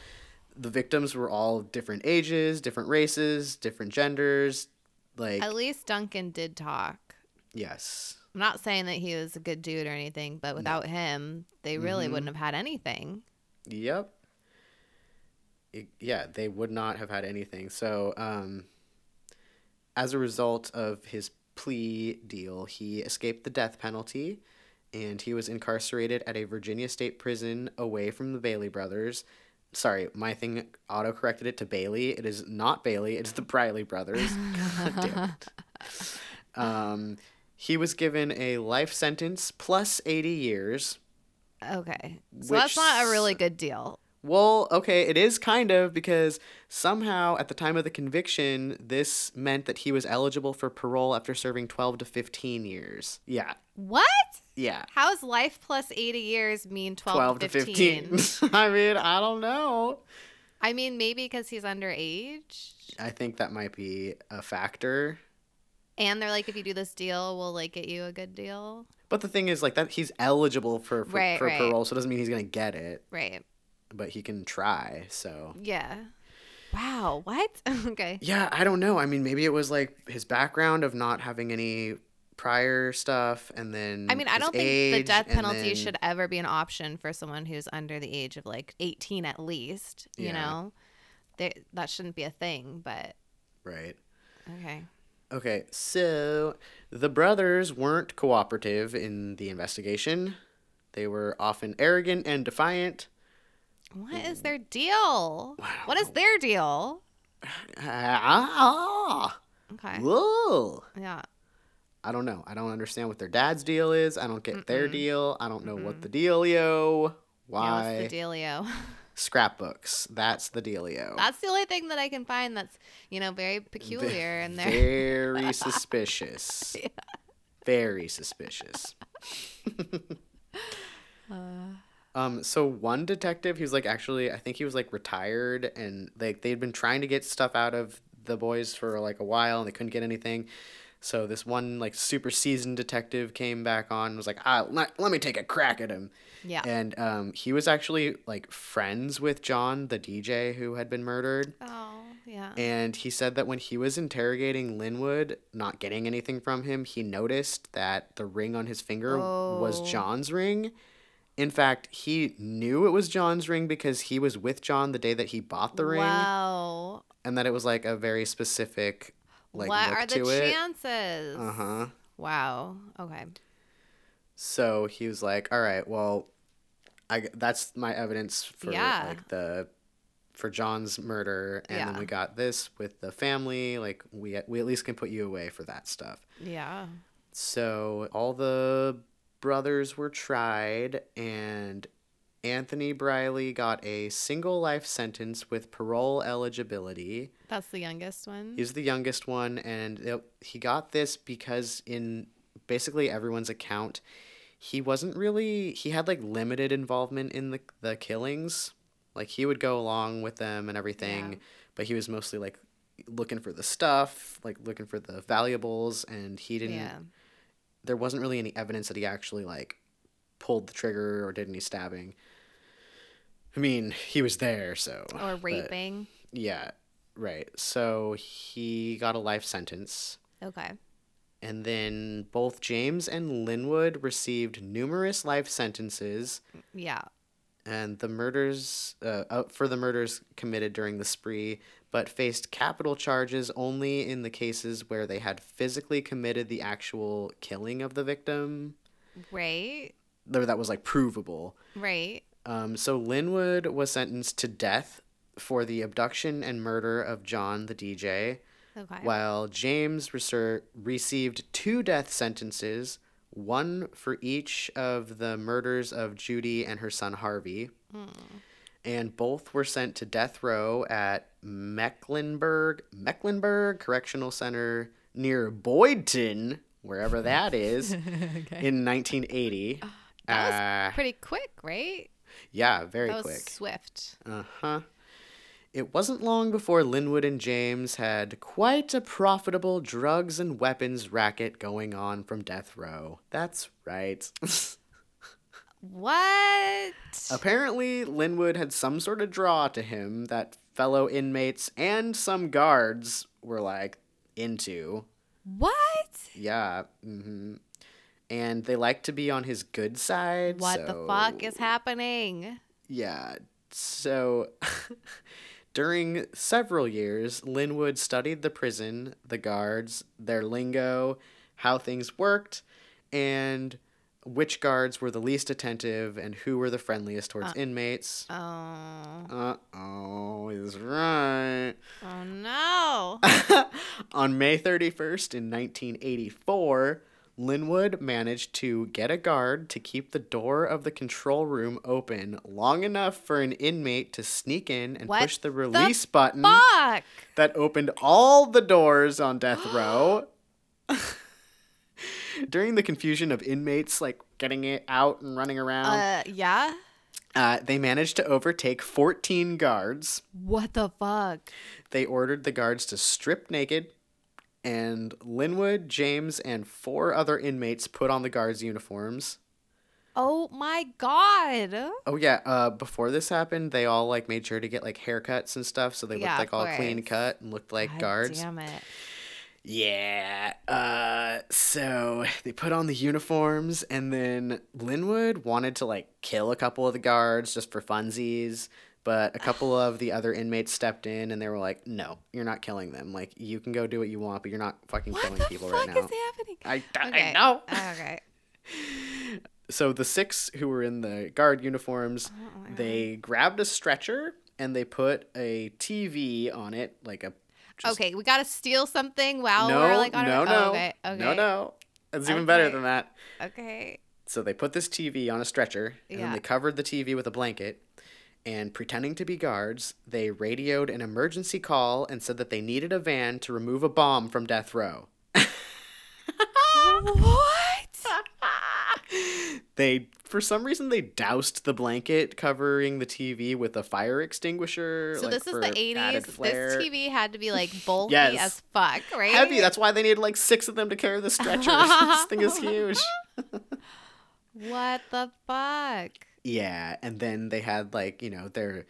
the victims were all different ages, different races, different genders." Like, At least Duncan did talk. yes, I'm not saying that he was a good dude or anything, but without him, they really Mhm. wouldn't have had anything. Yep. It- yeah, they would not have had anything. So, um, as a result of his plea deal, he escaped the death penalty and he was incarcerated at a Virginia state prison away from the Bailey brothers. Sorry, my thing auto corrected it to Bailey. It is not Bailey, it's the Briley brothers. God damn it. Um, he was given a life sentence plus 80 years. Okay. So that's not a really good deal. Well, okay, it is kind of because somehow at the time of the conviction, this meant that he was eligible for parole after serving 12 to 15 years. Yeah, What? Yeah. How is life plus 80 years mean 12, 12 to to 15? 15. I mean, I don't know. I mean, maybe because he's underage. I think that might be a factor. And they're like, if you do this deal, we'll like get you a good deal. But the thing is, like, that he's eligible for, for, Right, for right. parole, so it doesn't mean he's going to get it, Right. but he can try, so. Yeah. Wow. What? okay. Yeah, I don't know. I mean, maybe it was like his background of not having any prior stuff, and then I mean, I don't think the age, death penalty then- should ever be an option for someone who's under the age of like 18 at least. You Yeah. know, there, that shouldn't be a thing, but Right. okay. Okay, so the brothers weren't cooperative in the investigation. They were often arrogant and defiant. What is their deal? What is their deal? Ah, Okay. whoa. Yeah. I don't know. I don't understand what their dad's deal is. I don't get their deal. I don't know what the dealio. Why? Yeah, what's the dealio? Scrapbooks. That's the dealio. That's the only thing that I can find that's, you know, very peculiar in there. Very suspicious. Very suspicious. um, so one detective, he was like actually, I think he was like retired, and like they'd been trying to get stuff out of the boys for like a while, and they couldn't get anything. So this one like super seasoned detective came back on and was like, ah, let, let me take a crack at him. Yeah. And um, he was actually like friends with John, the DJ who had been murdered. Oh, yeah. And he said that when he was interrogating Linwood, not getting anything from him, he noticed that the ring on his finger was Oh. John's ring. In fact, he knew it was John's ring because he was with John the day that he bought the ring, Wow. and that it was like a very specific like what are the chances? Uh huh. Wow. Okay. So he was like, "All right, well, I that's my evidence for Yeah. like the for John's murder, and then we got this with the family. Like we we at least can put you away for that stuff." Yeah. So all the brothers were tried, and Anthony Briley got a single life sentence with parole eligibility. That's the youngest one. He's the youngest one, and it, he got this because in basically everyone's account, he wasn't really he had like limited involvement in the the killings. Like he would go along with them and everything, Yeah. but he was mostly like looking for the stuff, like looking for the valuables, and he didn't. yeah. There wasn't really any evidence that he actually like pulled the trigger or did any stabbing. I mean, he was there, so Or but- raping. yeah, right. So he got a life sentence. Okay. And then both James and Linwood received numerous life sentences, Yeah. and the murders uh, uh, for the murders committed during the spree, but faced capital charges only in the cases where they had physically committed the actual killing of the victim. Right. Though that was like provable. Right. Um, so Linwood was sentenced to death for the abduction and murder of John the DJ, Okay. while James reser- received two death sentences, one for each of the murders of Judy and her son Harvey. And both were sent to death row at Mecklenburg Mecklenburg Correctional Center near Boydton, wherever that is, in 1980. That was Uh, Pretty quick, right? Yeah, very that quick. swift. Uh huh. It wasn't long before Linwood and James had quite a profitable drugs and weapons racket going on from death row. That's right. What? Apparently, Linwood had some sort of draw to him that fellow inmates and some guards were like into. What? Yeah. Mm hmm And they like to be on his good side. What the fuck is happening? Yeah. So during several years, Linwood studied the prison, the guards, their lingo, how things worked, and which guards were the least attentive and who were the friendliest towards inmates. Oh. Uh oh, he's right. Oh no. On May 31st in 1984, Linwood managed to get a guard to keep the door of the control room open long enough for an inmate to sneak in and What push the the release button Fuck. that opened all the doors on death row. During the confusion of inmates like getting it out and running around, Uh, yeah. uh, they managed to overtake 14 guards. What the fuck? They ordered the guards to strip naked, and Linwood, James, and four other inmates put on the guards' uniforms. Oh my god. Oh yeah, uh, before this happened, they all like made sure to get like haircuts and stuff, so they Yeah, looked like all clean cut and looked like God guards. Damn it. Yeah. Uh, so they put on the uniforms, and then Linwood wanted to like kill a couple of the guards just for funsies. But a couple of the other inmates stepped in and they were like, "No, you're not killing them. Like, you can go do what you want, but you're not fucking What killing the people fuck right now." is happening? I, I know. Okay. So the six who were in the guard uniforms, Oh they grabbed a stretcher and they put a TV on it, like a. just- Okay, we gotta steal something while No, we're like on no, our. no, Oh, okay. Okay. no, no. It's even better than that. Okay. So they put this TV on a stretcher and then they covered the TV with a blanket. And pretending to be guards, they radioed an emergency call and said that they needed a van to remove a bomb from death row. what? They, for some reason, they doused the blanket covering the TV with a fire extinguisher. So like, this is the eighties. This TV had to be like bulky Yes. as fuck, right? Heavy. That's why they needed like six of them to carry the stretcher. this thing is huge. What the fuck? Yeah, and then they had like, you know, their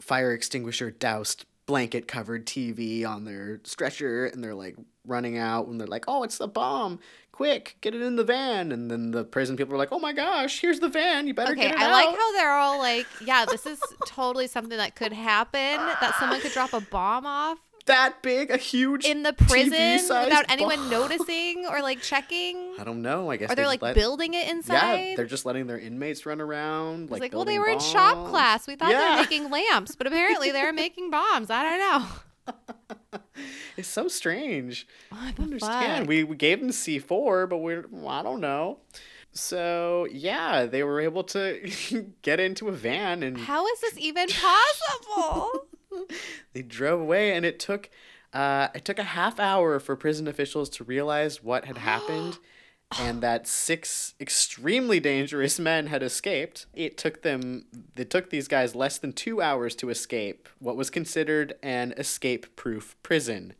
fire extinguisher doused blanket covered TV on their stretcher and they're like running out and they're like, "Oh, it's the bomb. Quick, get it in the van." And then the prison people are like, "Oh my gosh, here's the van. You better Okay, get it I out." like how they're all like, yeah, this is totally something that could happen. That someone could drop a bomb off that big, a huge in the prison without anyone bomb. noticing or like checking. I don't know. I guess they're they like let- building it inside. Yeah, they're just letting their inmates run around. It's Like, like, well, they were in shop class. We thought they were making lamps, but apparently they're making bombs. I don't know. It's so strange. I don't understand. fuck? We, we gave them C four, but we're I don't know. So yeah, they were able to get into a van and How is this even possible? they drove away, and it took uh, it took a half hour for prison officials to realize what had happened. And that six extremely dangerous men had escaped. It took them. It took these guys less than two hours to escape what was considered an escape-proof prison.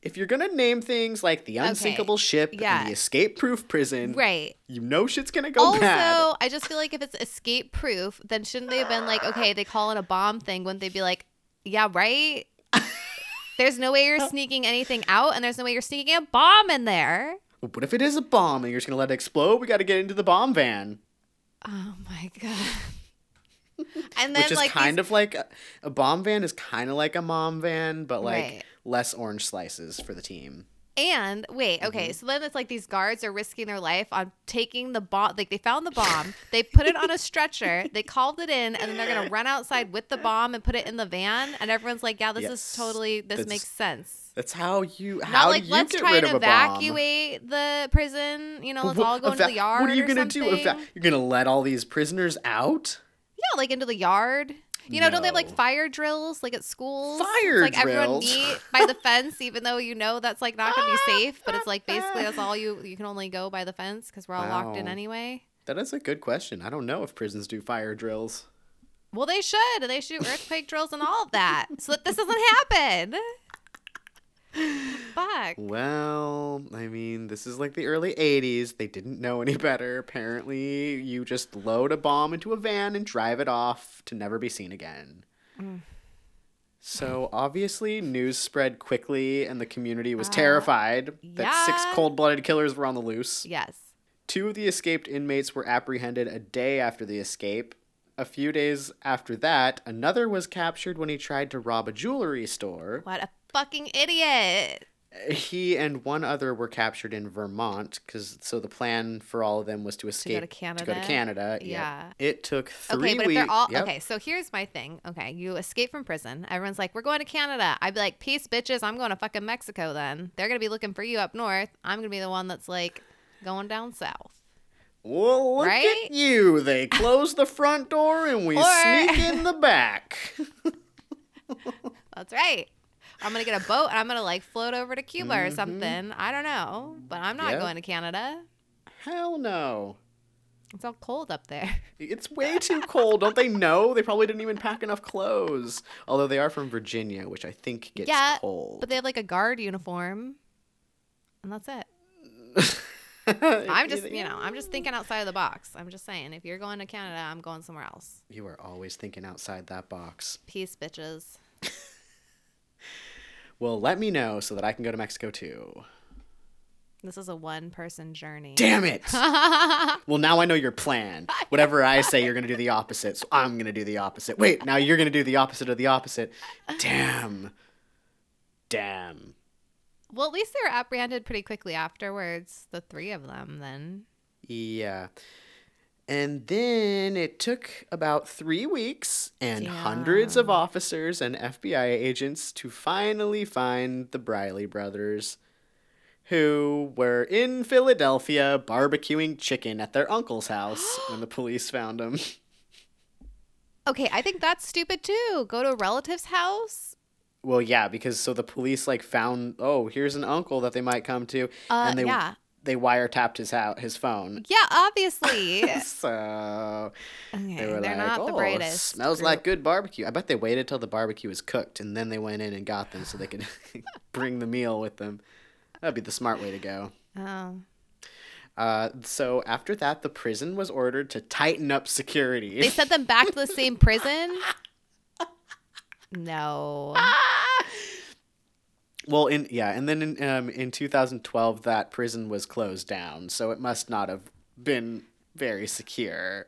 If you're gonna name things like the unsinkable ship yeah. and the escape-proof prison, right. you know shit's gonna go Also, bad. I just feel like if it's escape proof, then shouldn't they have been like, okay, they call it a bomb thing? Wouldn't they be like, yeah, right? There's no way you're sneaking anything out, and there's no way you're sneaking a bomb in there. What if it is a bomb and you're just gonna let it explode? We got to get into the bomb van, Oh my god. And then which is like kind these- of like a, a bomb van is kind of like a mom van, but like Right. less orange slices for the team. And wait, okay, mm-hmm. so then it's like these guards are risking their life on taking the bomb. Like they found the bomb, they put it on a stretcher, they called it in, and then they're gonna run outside with the bomb and put it in the van. And everyone's like, "Yeah, this Yes, is totally this that's- makes sense." That's how you. How Not like do you let's get try rid and of a bomb? evacuate the prison. You know, let's What- all go into the yard. What are you gonna do? Eva- you're gonna let all these prisoners out? Yeah, like into the yard. You know, don't they have like fire drills like at schools? Fire it's like everyone meet by the fence, even though you know that's like not gonna be safe. But it's like basically that's all you you can only go by the fence because we're all locked in anyway. That is a good question. I don't know if prisons do fire drills. Well, they should. They should do earthquake drills and all of that, so that this doesn't happen. Fuck. Well, I mean, this is like the early 80s. They didn't know any better. Apparently, you just load a bomb into a van and drive it off to never be seen again. Mm. So, obviously, news spread quickly and the community was terrified that six Uh, cold blooded killers were on the loose. Yes. Two of the escaped inmates were apprehended a day after the escape. A few days after that, another was captured when he tried to rob a jewelry store. What a fucking idiot. He and one other were captured in Vermont because so the plan for all of them was to escape to To go Canada? to Canada. Yep. Yeah. It took three Okay, but if weeks. they're all okay, so here's my thing. Okay, you escape from prison. Everyone's like, "We're going to Canada." I'd be like, "Peace, bitches. I'm going to fucking Mexico." Then they're gonna be looking for you up north. I'm gonna be the one that's like going down south. Well, look Right? at you. They close the front door and we Or- sneak in the back. That's right. I'm gonna get a boat and I'm gonna like float over to Cuba or something. I don't know, but I'm not Mm-hmm. Yeah. going to Canada. Hell no. It's all cold up there. It's way too cold. Don't they know? They probably didn't even pack enough clothes. Although they are from Virginia, which I think gets yeah, cold. but they have like a guard uniform, and that's it. I'm just, you know, I'm just thinking outside of the box. I'm just saying, if you're going to Canada, I'm going somewhere else. You are always thinking outside that box. Peace, bitches. Well, let me know so that I can go to Mexico too. This is a one person journey. Damn it! well, now I know your plan. Whatever I say, you're going to do the opposite. So I'm going to do the opposite. Wait, now you're going to do the opposite of the opposite. Damn. Damn. Well, at least they were apprehended pretty quickly afterwards, the three of them, then. Yeah. And then it took about three weeks and hundreds of officers and FBI agents to finally find the Briley brothers, who were in Philadelphia barbecuing chicken at their uncle's house when the police found them. Okay, I think that's stupid too. Go to a relative's house. Well, yeah, because so the police like found, oh, here's an uncle that they might come to, Uh, and they yeah. They wiretapped his house, his phone. Yeah, obviously. So okay, They were they're like, not "Oh, the brightest. smells group." like good barbecue." I bet they waited till the barbecue was cooked and then they went in and got them so they could bring the meal with them. That'd be the smart way to go. Oh. Uh, so after that, the prison was ordered to tighten up security. They sent them back to the same prison? No. Well, in yeah, and then in um, in 2012, that prison was closed down, so it must not have been very secure.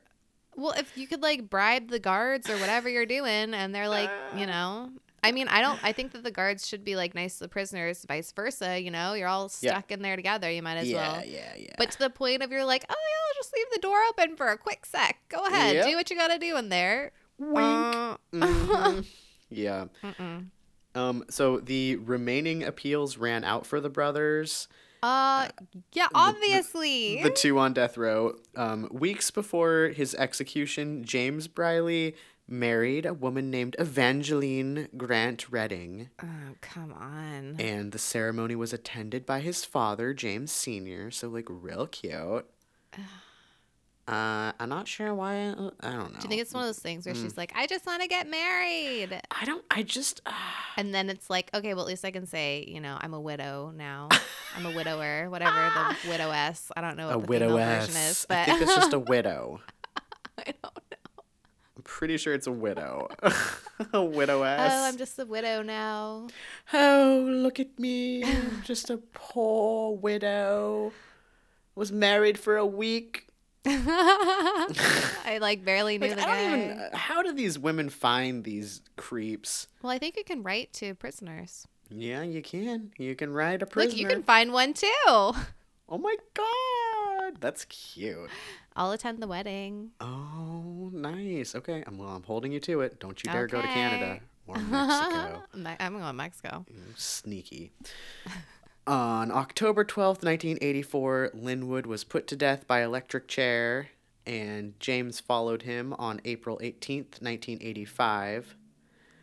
Well, if you could like bribe the guards or whatever you're doing, and they're like, you know, I mean, I don't. I think that the guards should be like nice to the prisoners, vice versa. You know, you're all Yeah. stuck in there together. You might as yeah, well. yeah, yeah. Yeah. But to the point of you're like, oh yeah, I'll just leave the door open for a quick sec. Go ahead, Yep. do what you gotta do in there. wink. Uh, Mhm. yeah. mm-mm. Um, so the remaining appeals ran out for the brothers. Uh, yeah, obviously. the two on death row. Um, weeks before his execution, James Briley married a woman named Evangeline Grant Redding, oh, come on. and the ceremony was attended by his father, James Sr., so, like, real cute. Uh, I'm not sure why. I don't know. Do you think it's one of those things Mm. where she's like, I just want to get married? I don't. I just. Uh, And then it's like, okay, well, at least I can say, you know, I'm a widow now. I'm a widower, whatever the widowess. I don't know what a the female version is, widowess. but I think it's just a widow. I don't know. I'm pretty sure it's a widow. a widowess. Oh, I'm just a widow now. Oh, look at me. I'm just a poor widow. Was married for a week. I like barely knew Like, the I guy. don't even. How do these women find these creeps? Well, I think you can write to prisoners. Yeah, you can. You can write a prisoner. Look, you can find one too. Oh my god, that's cute. I'll attend the wedding. Oh, nice. Okay, I'm, well, I'm holding you to it. Don't you dare go to Canada or Mexico. I'm going to Mexico. Mm, sneaky. On October 12th, 1984, Linwood was put to death by electric chair, and James followed him on April 18th, 1985.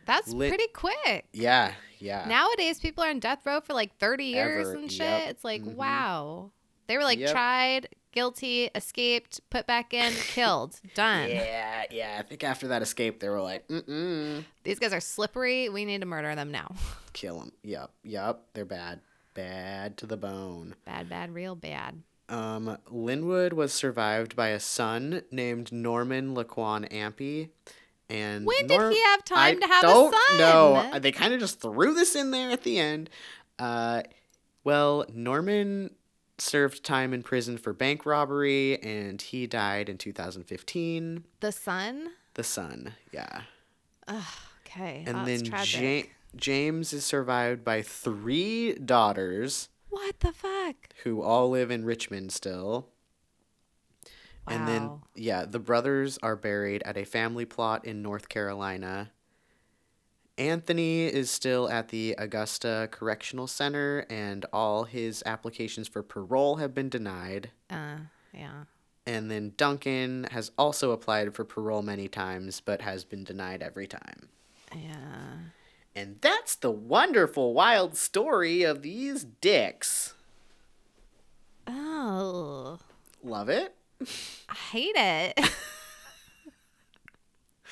That's Lit- pretty quick. Yeah, yeah. Nowadays, people are on death row for like 30 years Ever, and shit. yep, It's like, mhm. wow. They were like Yep. tried, guilty, escaped, put back in, killed, done. yeah, yeah. I think after that escape, they were like, mm-mm. These guys are slippery. We need to murder them now. Kill them. Yep, yep. They're bad. Bad to the bone. Bad, bad, real bad. Um, Linwood was survived by a son named Norman Laquan Ampey. And When did Nor- he have time I to have a don't son? No, They kind of just threw this in there at the end. Uh, well, Norman served time in prison for bank robbery, and he died in 2015. The son? The son, yeah. Okay. And that's then tragic. Ja- James is survived by three daughters What the fuck? who all live in Richmond still. Wow. And then, yeah, the brothers are buried at a family plot in North Carolina. Anthony is still at the Augusta Correctional Center, and all his applications for parole have been denied. Uh, yeah. And then Duncan has also applied for parole many times, but has been denied every time. Yeah. And that's the wonderful, wild story of these dicks. Oh, Love it? I hate it.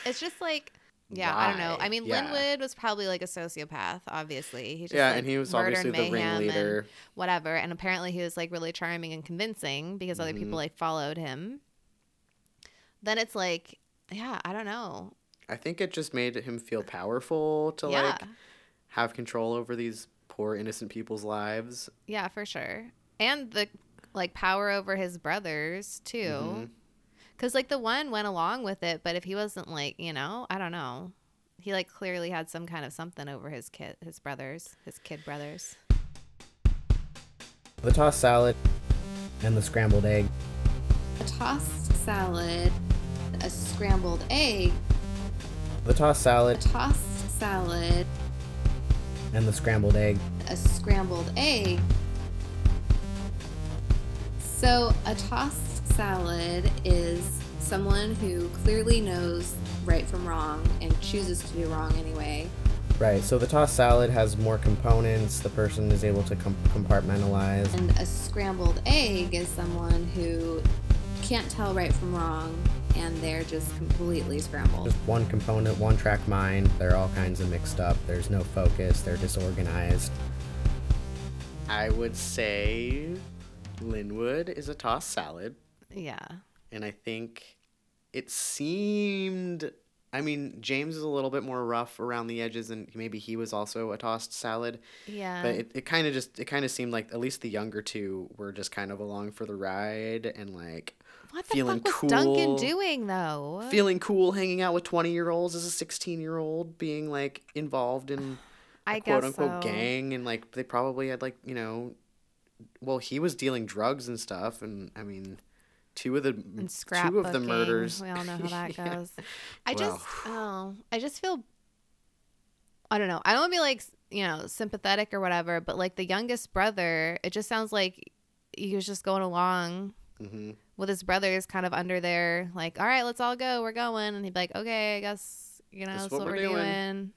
it's just like, yeah, I don't know. I mean, Yeah. Linwood was probably like a sociopath, obviously. He just, Yeah, like, and he was obviously the mayhem and ringleader. whatever. And apparently, he was like really charming and convincing because other Mm-hmm. people like followed him. Then it's like, yeah, I don't know. I think it just made him feel powerful to yeah, like have control over these poor innocent people's lives. yeah, for sure. And the like power over his brothers too. Mhm. Cause like the one went along with it, but if he wasn't like, you know, I don't know. He like clearly had some kind of something over his kid, his brothers, his kid brothers. The tossed salad and the scrambled egg. A tossed salad, a scrambled egg, The tossed salad a tossed salad, and the scrambled egg. a scrambled egg. So, a tossed salad is someone who clearly knows right from wrong and chooses to do wrong anyway. Right. So the tossed salad has more components. The person is able to com- compartmentalize. And a scrambled egg is someone who can't tell right from wrong and they're just completely scrambled. Just one component, one track mind. They're all kinds of mixed up. There's no focus. They're disorganized. I would say Linwood is a tossed salad. Yeah. and I think it seemed. I mean, James is a little bit more rough around the edges, and maybe he was also a tossed salad. Yeah. But it, it kind of just it kind of seemed like at least the younger two were just kind of along for the ride and like what the feeling fuck was Duncan doing though? feeling cool, hanging out with twenty year olds as a sixteen year old, being like involved in I quote unquote so. gang, and like they probably had like you know, well he was dealing drugs and stuff, and I mean. Two of the two of the murders. We all know how that Yeah. goes. I Well, just, oh, I just feel, I don't know. I don't want to be like, you know, sympathetic or whatever, but like the youngest brother, it just sounds like he was just going along hmm with his brothers kind of under there, like, all right, let's all go. We're going. And he'd be like, okay, I guess, you know, that's what what, we're doing. doing.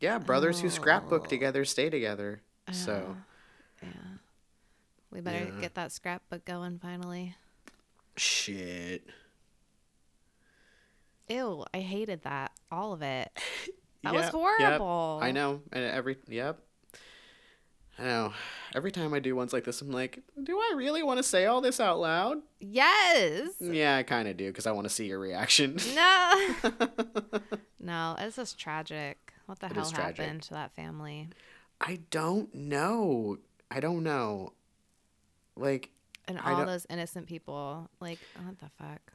Yeah, brothers who scrapbook Oh. together stay together. So, Yeah. We better Yeah. get that scrapbook going finally. shit. Ew, I hated that. All of it. That Yep, was yep. horrible. I know. And every yep. I know. Every time I do ones like this, I'm like, do I really want to say all this out loud? Yes. Yeah, I kind of do because I want to see your reaction. No. no, it's just tragic. What the It hell is tragic. happened to that family? I don't know. I don't know. Like, And all those innocent people. Like, what the fuck?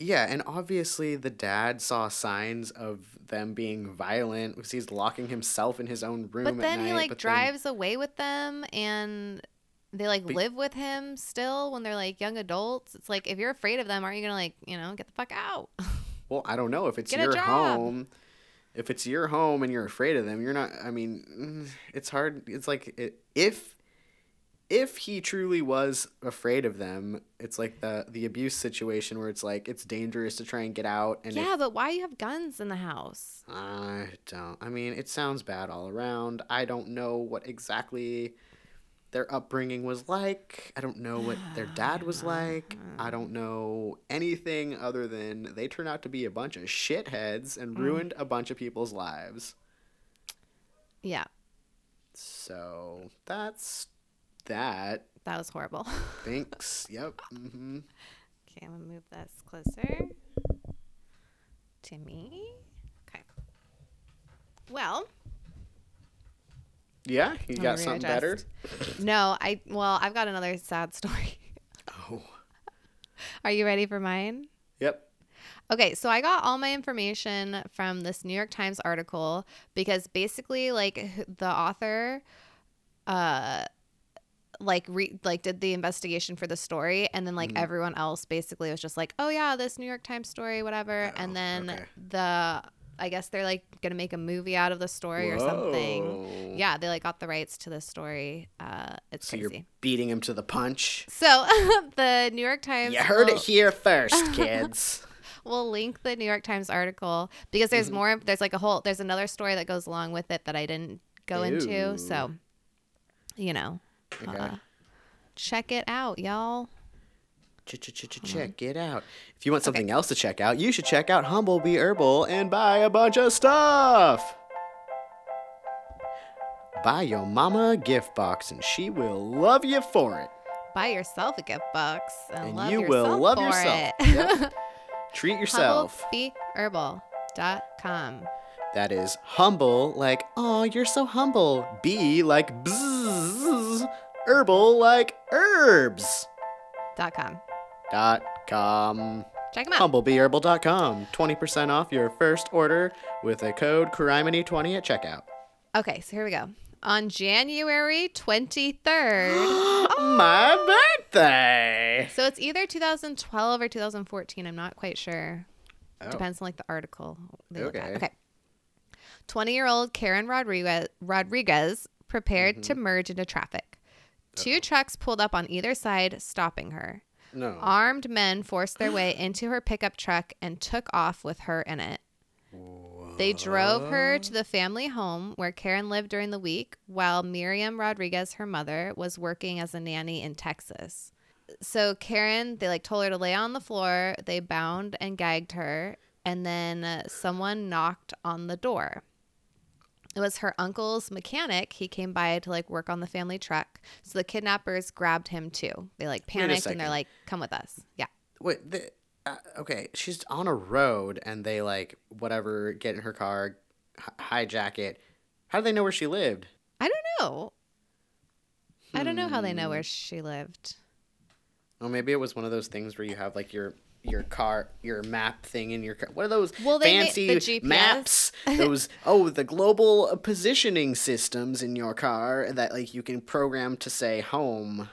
Yeah, and obviously the dad saw signs of them being violent because he's locking himself in his own room. But then he like but then- drives away with them and they like But- live with him still when they're like young adults. It's like if you're afraid of them, aren't you gonna like, you know, get the fuck out? Well, I don't know if it's Get your home. If it's your home and you're afraid of them, you're not. I mean, mm, it's hard. It's like it, if if he truly was afraid of them, it's like the the abuse situation where it's like it's dangerous to try and get out. And if- yeah, but why you have guns in the house? I don't. I mean, it sounds bad all around. I don't know what exactly their upbringing was like. I don't know what their dad was like. I don't know anything other than they turned out to be a bunch of shitheads and mm. ruined a bunch of people's lives. Yeah, So that's that. that was horrible. Thanks. yep. Mm-hmm. Okay, I'm gonna move this closer to me. Okay. Well, Yeah, you got me something better? no, I well, I've got another sad story. Oh. Are you ready for mine? Yep. Okay, so I got all my information from this New York Times article because basically, like the author, uh, like re- like did the investigation for the story, and then like Mhm. everyone else basically was just like, oh yeah, this New York Times story, whatever, Oh, and then okay. the I guess they're like gonna make a movie out of the story or something. Yeah, they like got the rights to the story. Uh, it's So crazy. you're beating him to the punch. So the New York Times. You heard it here first, kids. We'll link the New York Times article because there's Mhm. more. There's like a whole. There's another story that goes along with it that I didn't go into. So, you know, Okay. uh, check it out, y'all. Check it out. If you want something else to check out, you should check out Humble Be Herbal and buy a bunch of stuff. Buy your mama a gift box and she will love you for it. Buy yourself a gift box and, And love you yourself will love for yourself. it. Yep. Treat yourself. HumbleBeHerbal.com. That is humble, like, oh, you're so humble. Be like Herbal, like herbs. Dot com. Dot com. Check them out. HumbleBeHerbal.com. 20% off your first order with a code Criminy20 at checkout. Okay, so here we go. On January 23rd. My birthday. So it's either 2012 or 2014. I'm not quite sure. Oh. Depends on like the article. they look at. Okay. Okay. 20 year old Karen Rodriguez, Rodriguez prepared to Mm-hmm. merge into traffic. Two trucks pulled up on either side, stopping her. No. Armed men forced their way into her pickup truck and took off with her in it. They drove her to the family home where Karen lived during the week, while Miriam Rodriguez, her mother, was working as a nanny in Texas. So Karen, they like told her to lay on the floor. They bound and gagged her, and then uh, someone knocked on the door. It was her uncle's mechanic. He came by to like work on the family truck. So the kidnappers grabbed him too. They like panicked and they're like, "Come with us." Yeah. Wait, the, uh, okay, she's on a road and they like whatever get in her car, hi- hijack it. How do they know where she lived? I don't know. I don't know how they know where she lived. Oh, maybe it was one of those things where you have like your your car your map thing in your car. What are those Well, fancy maps? Those oh the global positioning systems in your car that like you can program to say home.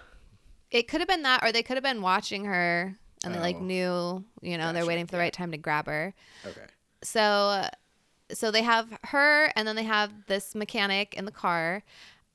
It could have been that, or they could have been watching her and they like Oh. knew, you know, they're waiting for the right time to grab her. Okay. So, so they have her, and then they have this mechanic in the car.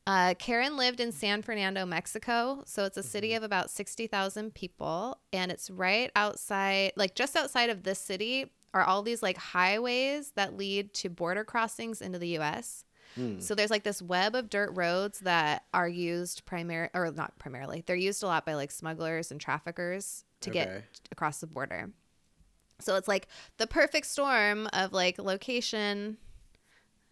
Uh, Karen lived in San Fernando, Mexico. So it's a city of about 60,000 people. And it's right outside, like just outside of this city, are all these like highways that lead to border crossings into the US. Hmm. So there's like this web of dirt roads that are used primary or not primarily. They're used a lot by like smugglers and traffickers to Okay. get across the border. So it's like the perfect storm of like location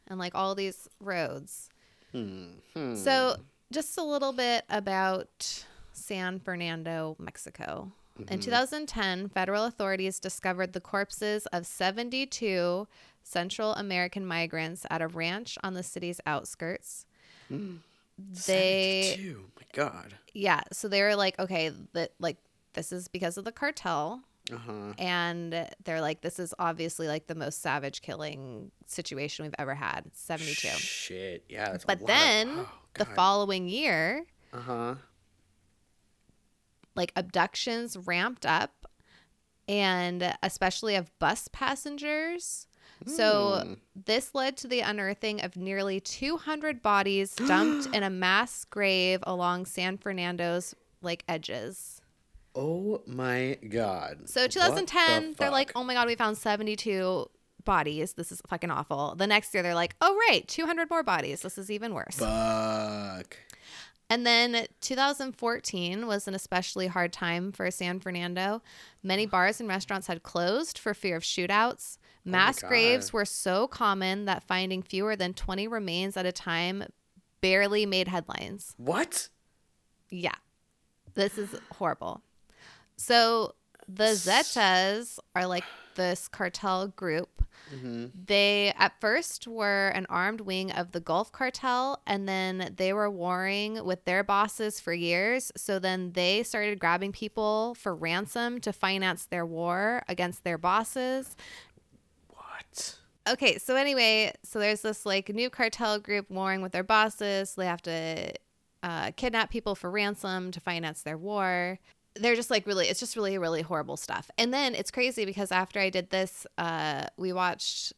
and like all these roads. Hmm. So just a little bit about San Fernando, Mexico. In 2010, federal authorities discovered the corpses of 72 Central American migrants at a ranch on the city's outskirts. They 72. My God. yeah, so they were like, okay, that like this is because of the cartel. Uh-huh. and they're like, this is obviously like the most savage killing situation we've ever had. 72. Shit. Yeah. But lot of- then oh, the following year, Uh-huh. like abductions ramped up and especially of bus passengers. So Hmm. this led to the unearthing of nearly 200 bodies dumped in a mass grave along San Fernando's like edges. Oh my god. So What the 2010, they're like, "Oh my god, we found 72 bodies. This is fucking awful." The next year they're like, "Oh right, 200 more bodies. This is even worse." fuck. And then 2014 was an especially hard time for San Fernando. Many bars and restaurants had closed for fear of shootouts. Oh Mass graves were so common that finding fewer than 20 remains at a time barely made headlines. What? Yeah. This is horrible. So the Zetas are like this cartel group. They at first were an armed wing of the Gulf cartel and then they were warring with their bosses for years. So then they started grabbing people for ransom to finance their war against their bosses. What? Okay, so anyway, so there's this like new cartel group warring with their bosses. They have to uh, kidnap people for ransom to finance their war. They're just like really, it's just really, really horrible stuff. And then it's crazy because after I did this, uh, we watched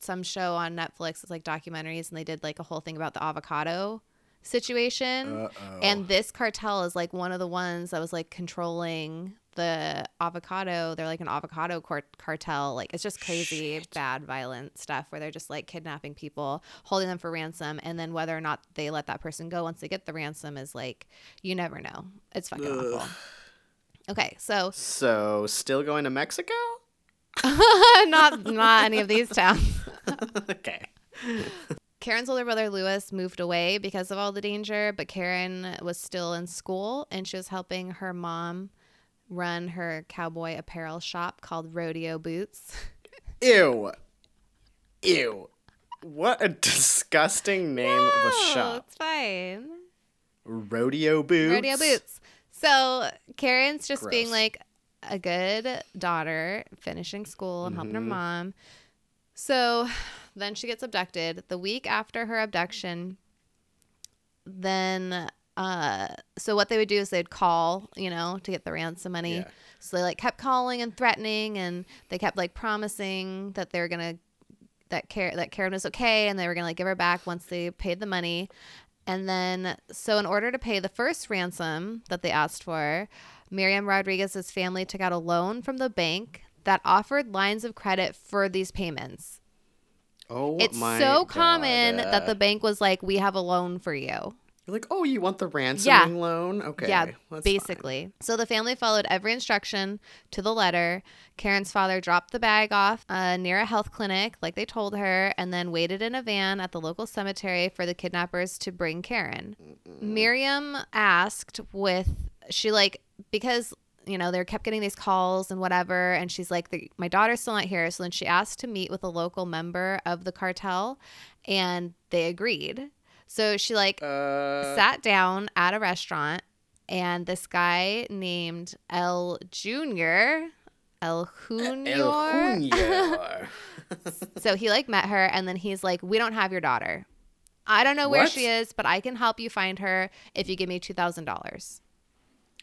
some show on Netflix. It's like documentaries, and they did like a whole thing about the avocado situation. Uh-oh. And this cartel is like one of the ones that was like controlling the avocado. They're like an avocado cart- cartel. Like it's just crazy, bad, violent stuff where they're just like kidnapping people, holding them for ransom, and then whether or not they let that person go once they get the ransom is like you never know. It's fucking awful. Okay, so So, still going to Mexico? not not any of these towns. okay. Karen's older brother Lewis moved away because of all the danger, but Karen was still in school and she was helping her mom run her cowboy apparel shop called Rodeo Boots. Ew. Ew. What a disgusting name of a shop. it's fine. Rodeo boots. Rodeo Boots. So Karen's just being like a good daughter, finishing school and helping her mom. So then she gets abducted. The week after her abduction, then uh so what they would do is they'd call, you know, to get the ransom money. Yeah. So they like kept calling and threatening and they kept like promising that they were gonna that Karen that Karen was okay and they were gonna like give her back once they paid the money. And then so in order to pay the first ransom that they asked for, Miriam Rodriguez's family took out a loan from the bank that offered lines of credit for these payments. Oh It's so common God. that the bank was like, "We have a loan for you." You're like, oh, you want the ransoming loan? Okay. yeah, that's fine. basically. So the family followed every instruction to the letter. Karen's father dropped the bag off uh, near a health clinic, like they told her, and then waited in a van at the local cemetery for the kidnappers to bring Karen. Miriam asked with she like because you know they kept getting these calls and whatever, and she's like, the, my daughter's still not here. So then she asked to meet with a local member of the cartel, and they agreed. So she like Uh, sat down at a restaurant and this guy named El Junior, El Junior. El Junior. so he like met her and then he's like, "We don't have your daughter. I don't know where What? she is, but I can help you find her if you give me two thousand dollars."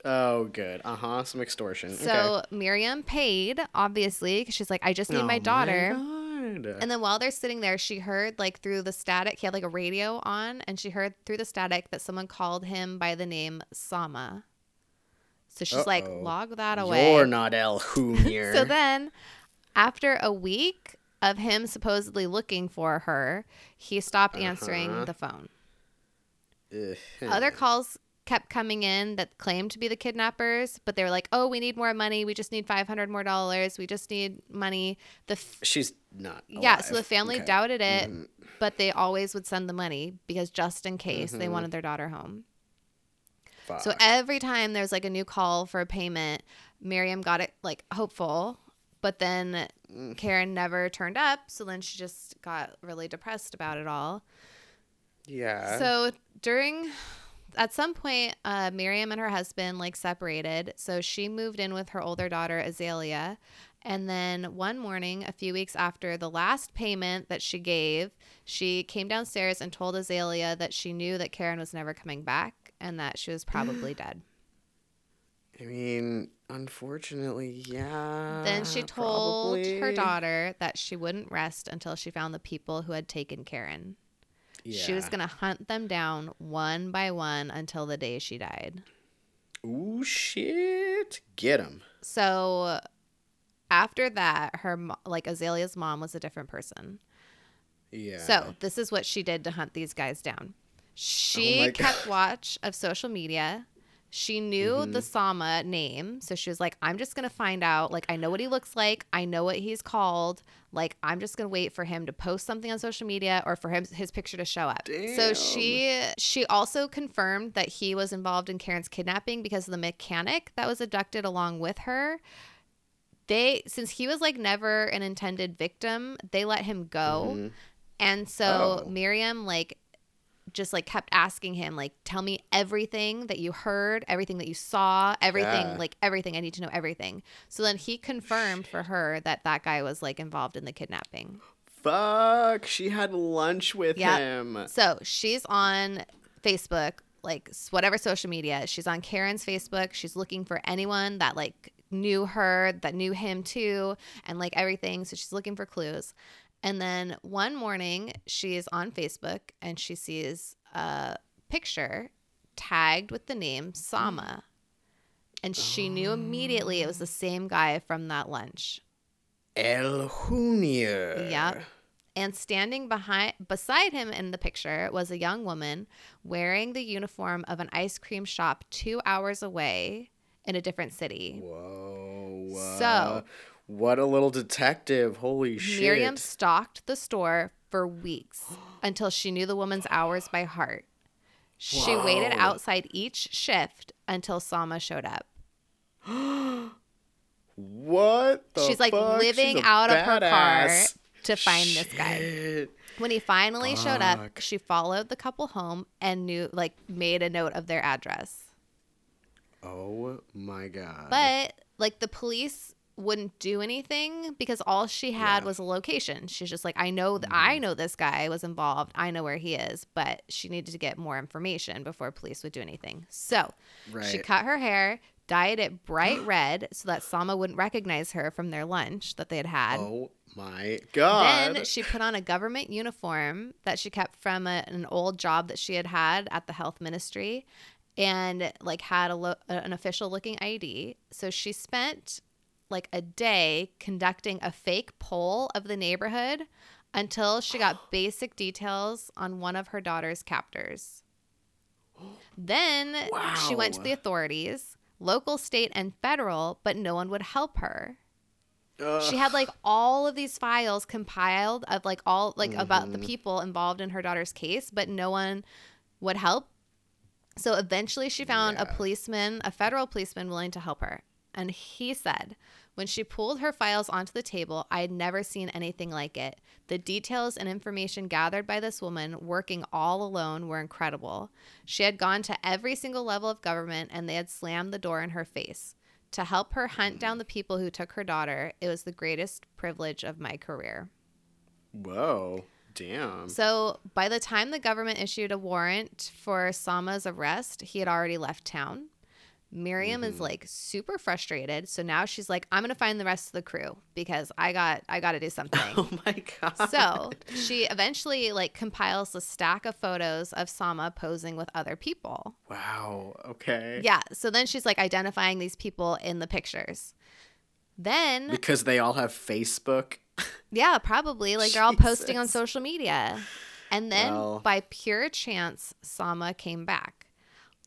oh, good. Uh huh. Some extortion. So Miriam paid, obviously, because she's like, "I just okay. need my Oh daughter." And then while they're sitting there, she heard like through the static, he had like a radio on, and she heard through the static that someone called him by the name Sama. So she's like, Uh-oh. log that away. You're not El Junior. So then, after a week of him supposedly looking for her, he stopped answering Uh-huh. the phone. Ugh. Other calls kept coming in that claimed to be the kidnappers, but they were like, "Oh, we need more money. We just need five hundred more dollars. We just need money." The f- She's not. yeah, so the family Okay. Mm-hmm. doubted it, but they always would send the money because just in case they wanted their daughter home. So Mm-hmm. Every time there's like a new call for a payment, Miriam got it like hopeful, but then Mm. Karen never turned up. So then she just got really depressed about it all. yeah. So during at some point, uh, Miriam and her husband like separated, so she moved in with her older daughter Azalea. And then one morning, a few weeks after the last payment that she gave, she came downstairs and told Azalea that she knew that Karen was never coming back and that she was probably dead. I mean, unfortunately, yeah. Then she told her daughter that she wouldn't rest until she found the people who had taken Karen. She was going to hunt them down one by one until the day she died. Ooh, shit. Get him. So after that, her like Azalea's mom was a different person. Yeah. So this is what she did to hunt these guys down. She Oh kept watch of social media. She knew Mm-hmm. the Sama name, so she was like, "I'm just gonna find out. Like, I know what he looks like. I know what he's called. Like, I'm just gonna wait for him to post something on social media or for him his picture to show up." So she she also confirmed that he was involved in Karen's kidnapping because of the mechanic that was abducted along with her they since he was like never an intended victim they let him go and so Oh. miriam like just like kept asking him like tell me everything that you heard everything that you saw everything Yeah. like everything i need to know everything so then he confirmed for her that that guy was like involved in the kidnapping Fuck. She had lunch with Yep. him. so she's on Facebook, like whatever social media. She's on Karen's Facebook. She's looking for anyone that like knew her, that knew him too, and like everything. So she's looking for clues. And then one morning, she is on Facebook and she sees a picture tagged with the name Sama. And she knew immediately it was the same guy from that lunch. El Junior. Yep. And standing behind beside him in the picture was a young woman wearing the uniform of an ice cream shop 2 hours away in a different city. Whoa. So- what a little detective. Holy shit. Miriam stalked the store for weeks until she knew the woman's hours by heart. She waited outside each shift until Sama showed up. What the She's like fuck? living She's out of her car to find this guy. When he finally showed up, she followed the couple home and knew like made a note of their address. Oh my god. But like the police wouldn't do anything because all she had Yeah. Mm-hmm. was a location. She's just like, I know th- I know this guy was involved. I know where he is, but she needed to get more information before police would do anything. So she cut her hair, dyed it bright red so that Sama wouldn't recognize her from their lunch that they had had. oh my god. Then she put on a government uniform that she kept from a, an old job that she had had at the health ministry and like had a lo- an official looking ID. So she spent like a day conducting a fake poll of the neighborhood until she got basic details on one of her daughter's captors. Then she went to the authorities, local, state, and federal, but no one would help her. She had like all of these files compiled of like all like about the mm-hmm. people involved in her daughter's case but no one would help. So eventually she found a policeman a federal policeman willing to help her. And he said when she pulled her files onto the table i had never seen anything like it the details and information gathered by this woman working all alone were incredible she had gone to every single level of government and they had slammed the door in her face to help her hunt down the people who took her daughter, it was the greatest privilege of my career. Whoa. Damn. So, by the time the government issued a warrant for Sama's arrest, he had already left town. Miriam is mm-hmm. like super frustrated, so now she's like I'm going to find the rest of the crew because I got I got to do oh something. oh my god. so, she eventually like compiles a stack of photos of Sama posing with other people. Wow. Okay. Yeah, so then she's like identifying these people in the pictures. Then Because they all have Facebook. Yeah, probably. Like they're all posting on social media. And then Well. by pure chance, Sama came back.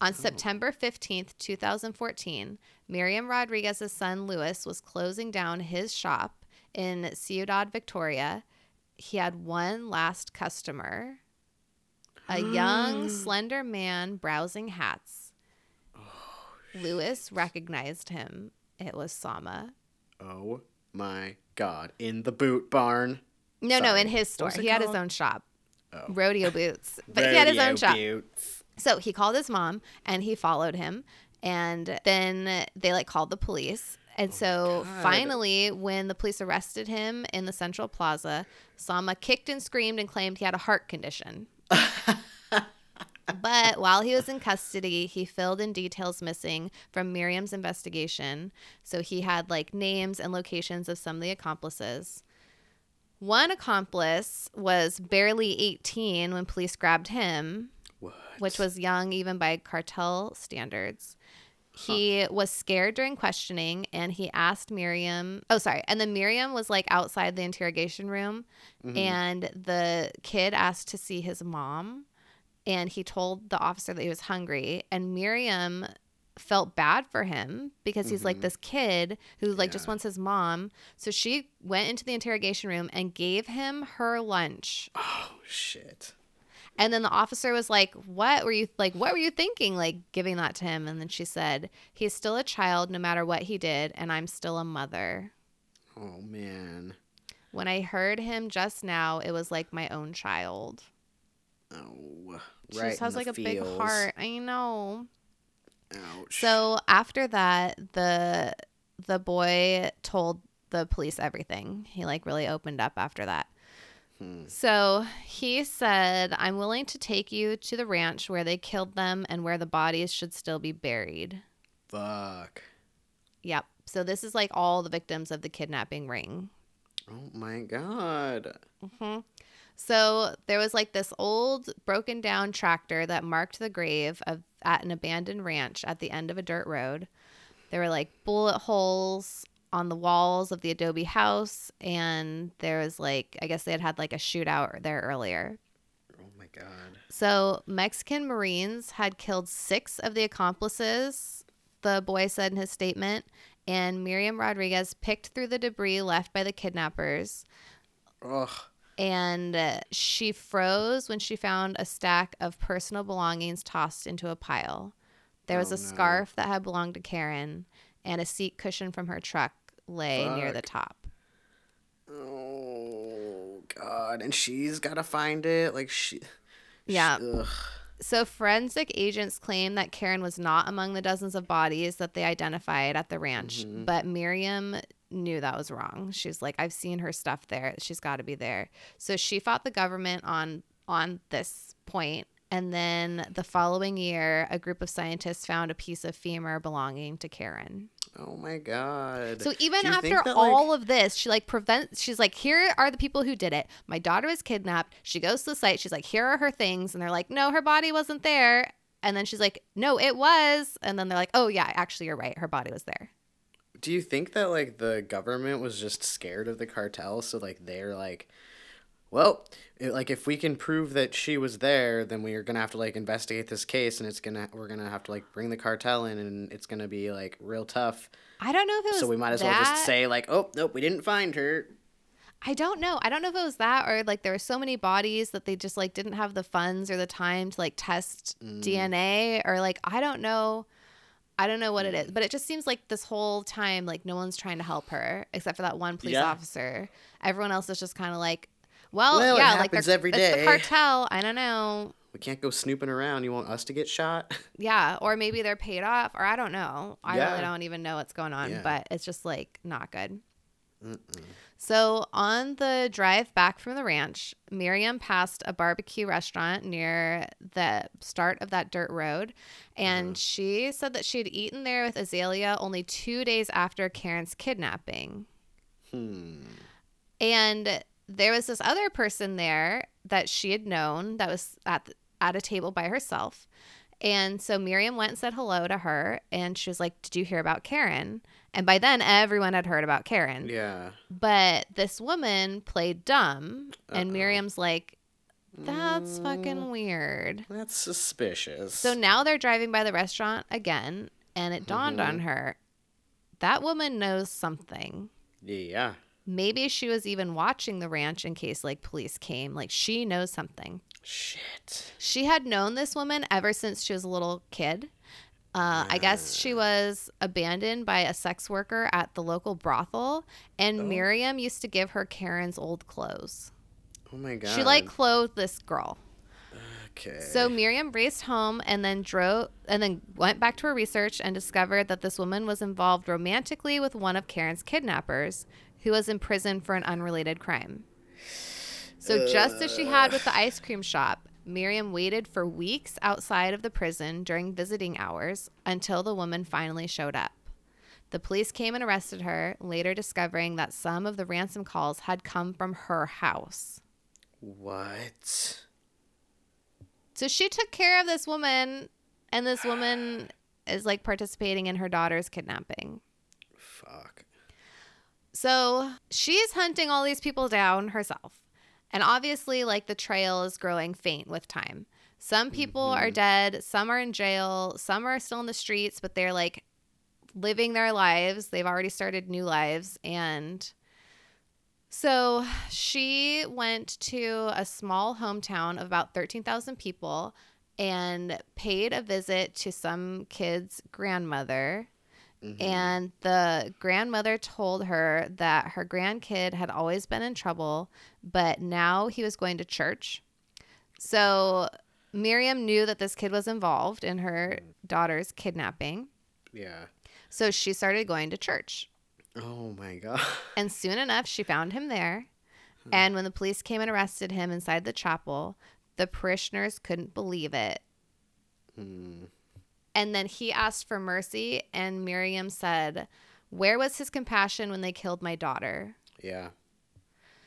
On oh. September 15th, 2014, Miriam Rodriguez's son Luis was closing down his shop in Ciudad Victoria. He had one last customer, a young, slender man browsing hats. Oh, Luis recognized him. It was Sama. Oh my god. In the boot barn. No, no, in his store. was it He had his own shop. Oh. Rodeo boots. But he had his own Rodeo shop. boots. So he called his mom and he followed him. And then they like called the police. And oh so God. finally, when the police arrested him in the Central Plaza, Sama kicked and screamed and claimed he had a heart condition. but while he was in custody, he filled in details missing from Miriam's investigation. So he had like names and locations of some of the accomplices. One accomplice was barely 18 when police grabbed him, What? which was young even by cartel standards. He was scared during questioning and he asked Miriam, oh, sorry. And then Miriam was like outside the interrogation room mm-hmm. and the kid asked to see his mom and he told the officer that he was hungry and Miriam felt bad for him because he's like mm-hmm. this kid who like just wants his mom. So she went into the interrogation room and gave him her lunch. Oh shit. And then the officer was like, "What were you like? What were you thinking? Like giving that to him?" And then she said, "He's still a child, no matter what he did, and I'm still a mother." Oh man. When I heard him just now, it was like my own child. Oh. She right. just has like the a big heart. I know. Ouch. So after that, the the boy told the police everything. He like really opened up after that. Hmm. So he said, I'm willing to take you to the ranch where they killed them and where the bodies should still be buried. Fuck. Yep. So this is like all the victims of the kidnapping ring. Oh my god. hmm So there was like this old broken down tractor that marked the grave of at an abandoned ranch at the end of a dirt road. There were like bullet holes on the walls of the adobe house and there was like I guess they had had like a shootout there earlier. Oh my god. So Mexican Marines had killed 6 of the accomplices, the boy said in his statement, and Miriam Rodriguez picked through the debris left by the kidnappers Ugh. and uh, she froze when she found a stack of personal belongings tossed into a pile. There was Oh, a no. scarf that had belonged to Karen, and a seat cushion from her truck lay near the top. Oh god. And she's gotta find it. Like she. Yeah. She. So, forensic agents claim that Karen was not among the dozens of bodies that they identified at the ranch, Mhm. but Miriam knew that was wrong. She's like, I've seen her stuff there. She's got to be there. So she fought the government on on this point, and then the following year, a group of scientists found a piece of femur belonging to Karen. Oh my god. So even Do you think after that, like- all of this, she like prevents. She's like, here are the people who did it. My daughter was kidnapped. She goes to the site. She's like, here are her things, and they're like, no, her body wasn't there. And then she's like, no, it was. And then they're like, oh yeah, actually, you're right. Her body was there. Do you think that like the government was just scared of the cartel, so like they're like, well, it, like if we can prove that she was there, then we are gonna have to like investigate this case, and it's gonna we're gonna have to like bring the cartel in, and it's gonna be like real tough. I don't know if it was. So we might as well just say like, oh nope, we didn't find her. I don't know. I don't know if it was that or like there were so many bodies that they just like didn't have the funds or the time to like test Mm. DNA or like I don't know. I don't know what it is, but it just seems like this whole time like no one's trying to help her except for that one police Yeah. officer. Everyone else is just kind of like, well, Well, yeah, like happens they're- every it's the cartel. I don't know. We can't go snooping around. You want us to get shot? Yeah, or maybe they're paid off, or I don't know. I Yeah. really don't even know what's going on, Yeah. but it's just like not good. Mm-mm. So on the drive back from the ranch, Miriam passed a barbecue restaurant near the start of that dirt road, and she said that she had eaten there with Azalea only two days after Karen's kidnapping. Hmm. And there was this other person there that she had known that was at the, at a table by herself. And so Miriam went and said hello to her, and she was like, "Did you hear about Karen?" And by then, everyone had heard about Karen. Yeah. But this woman played dumb, and Uh-oh. Miriam's like, "That's Mm, fucking weird." That's suspicious. So now they're driving by the restaurant again, and it dawned on Mm-hmm. her that woman knows something yeah. Maybe she was even watching the ranch in case like police came like she knows something Shit. she had known this woman ever since she was a little kid uh, i guess she was abandoned by a sex worker at the local brothel and Oh. miriam used to give her karen's old clothes Oh my god. she like clothed this girl Okay. So Miriam raced home and then drove and then went back to her research and discovered that this woman was involved romantically with one of Karen's kidnappers, who was in prison for an unrelated crime. So just as she had with the ice cream shop, Miriam waited for weeks outside of the prison during visiting hours until the woman finally showed up. The police came and arrested her, later discovering that some of the ransom calls had come from her house. what? So she took care of this woman, and this woman is like participating in her daughter's kidnapping. So she's hunting all these people down herself. And obviously, like the trail is growing faint with time. Some people are mm-hmm. dead, some are in jail, some are still in the streets, but they're like living their lives. They've already started new lives. And so she went to a small hometown of about 13,000 people and paid a visit to some kid's grandmother. Mm-hmm. And the grandmother told her that her grandkid had always been in trouble, but now he was going to church. So Miriam knew that this kid was involved in her mm-hmm. daughter's kidnapping. Yeah. So she started going to church. Oh my god. And soon enough, she found him there. Hmm. And when the police came and arrested him inside the chapel, the parishioners couldn't believe it. Hmm. And then he asked for mercy, and Miriam said, Where was his compassion when they killed my daughter? Yeah.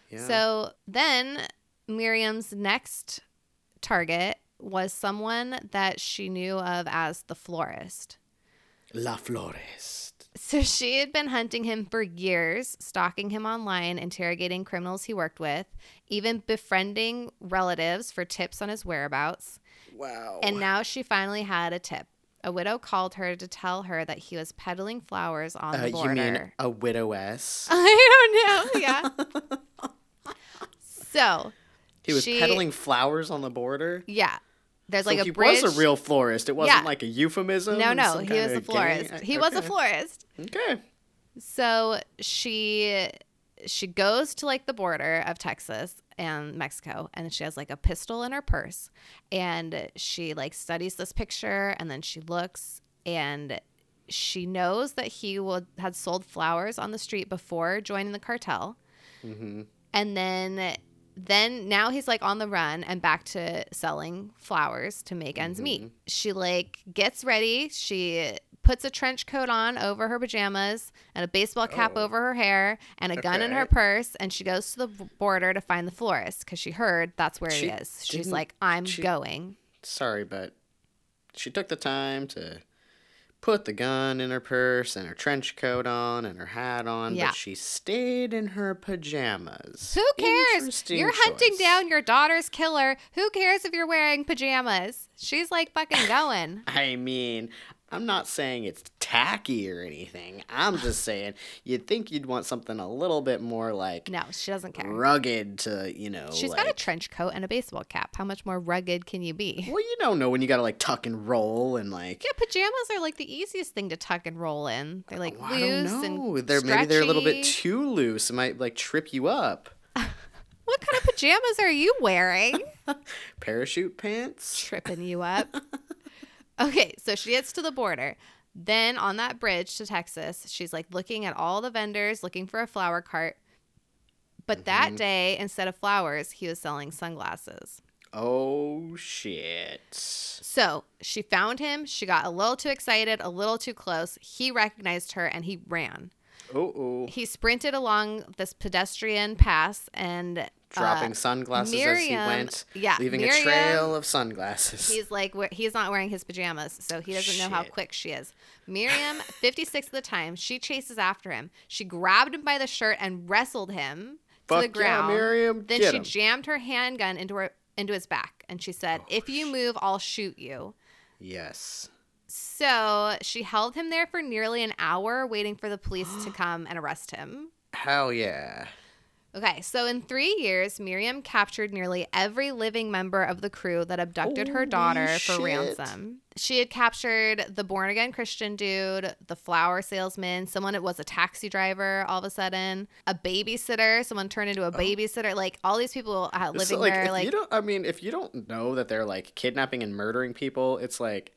Yeah. So then Miriam's next target was someone that she knew of as the florist. La Florist. So she had been hunting him for years, stalking him online, interrogating criminals he worked with, even befriending relatives for tips on his whereabouts. Wow. And now she finally had a tip. A widow called her to tell her that he was peddling flowers on uh, the you border. mean a widowess? I don't know. Yeah. so He was she- peddling flowers on the border. yeah, there's So like a he bridge. was a real florist. It wasn't Yeah. like a euphemism. no, no, he was a florist. gang- He was a florist. Okay. So she she goes to like the border of Texas and Mexico and she has like a pistol in her purse and she like studies this picture and then she looks and she knows that he would had sold flowers on the street before joining the cartel. Mm-hmm. And then then now he's like on the run and back to selling flowers to make ends meet. Mm-hmm. She like gets ready. She puts a trench coat on over her pajamas and a baseball cap Oh. over her hair and a gun in her purse and she goes to the border to find the florist because she heard that's where She he is. She's like, I'm she- going. Sorry, but she took the time to put the gun in her purse and her trench coat on and her hat on, Yeah. but she stayed in her pajamas. Who cares? You're hunting choice. down your daughter's killer. Who cares if you're wearing pajamas? She's like fucking going. I mean, I'm not saying it's tacky or anything. I'm just saying you'd think you'd want something a little bit more like No, she doesn't care. rugged to, you know. She's like, got a trench coat and a baseball cap. How much more rugged can you be? Well, you don't know when you gotta like tuck and roll and like. Yeah, pajamas are like the easiest thing to tuck and roll in. They're like I loose don't know. and They're maybe they're a little bit too loose. It might like trip you up. What kind of pajamas are you wearing? Parachute pants. Tripping you up. okay, so she gets to the border. Then on that bridge to Texas, she's like looking at all the vendors, looking for a flower cart. But that mm-hmm. day, instead of flowers, he was selling sunglasses. Oh shit. So she found him. She got a little too excited, a little too close. He recognized her and he ran. Oh. He sprinted along this pedestrian pass and uh, Dropping sunglasses as he went. yeah, Leaving Miriam- a trail of sunglasses. He's like, he's not wearing his pajamas, so he doesn't know how quick she is. Miriam, 56 of the time, she chases after him. She grabbed him by the shirt and wrestled him to Fuck the yeah, ground. Miriam, then she him. jammed her handgun into her into his back, and she said, Oh, "If you move, I'll shoot you." yes. So she held him there for nearly an hour, waiting for the police to come and arrest him. Hell yeah. Okay, so in three years, Miriam captured nearly every living member of the crew that abducted her Holy daughter for ransom. She had captured the born again Christian dude, the flower salesman, someone that was a taxi driver all of a sudden, a babysitter, someone turned into a babysitter. Like all these people uh, living like, there. Like, you don't, I mean, if you don't know that they're like kidnapping and murdering people, it's like,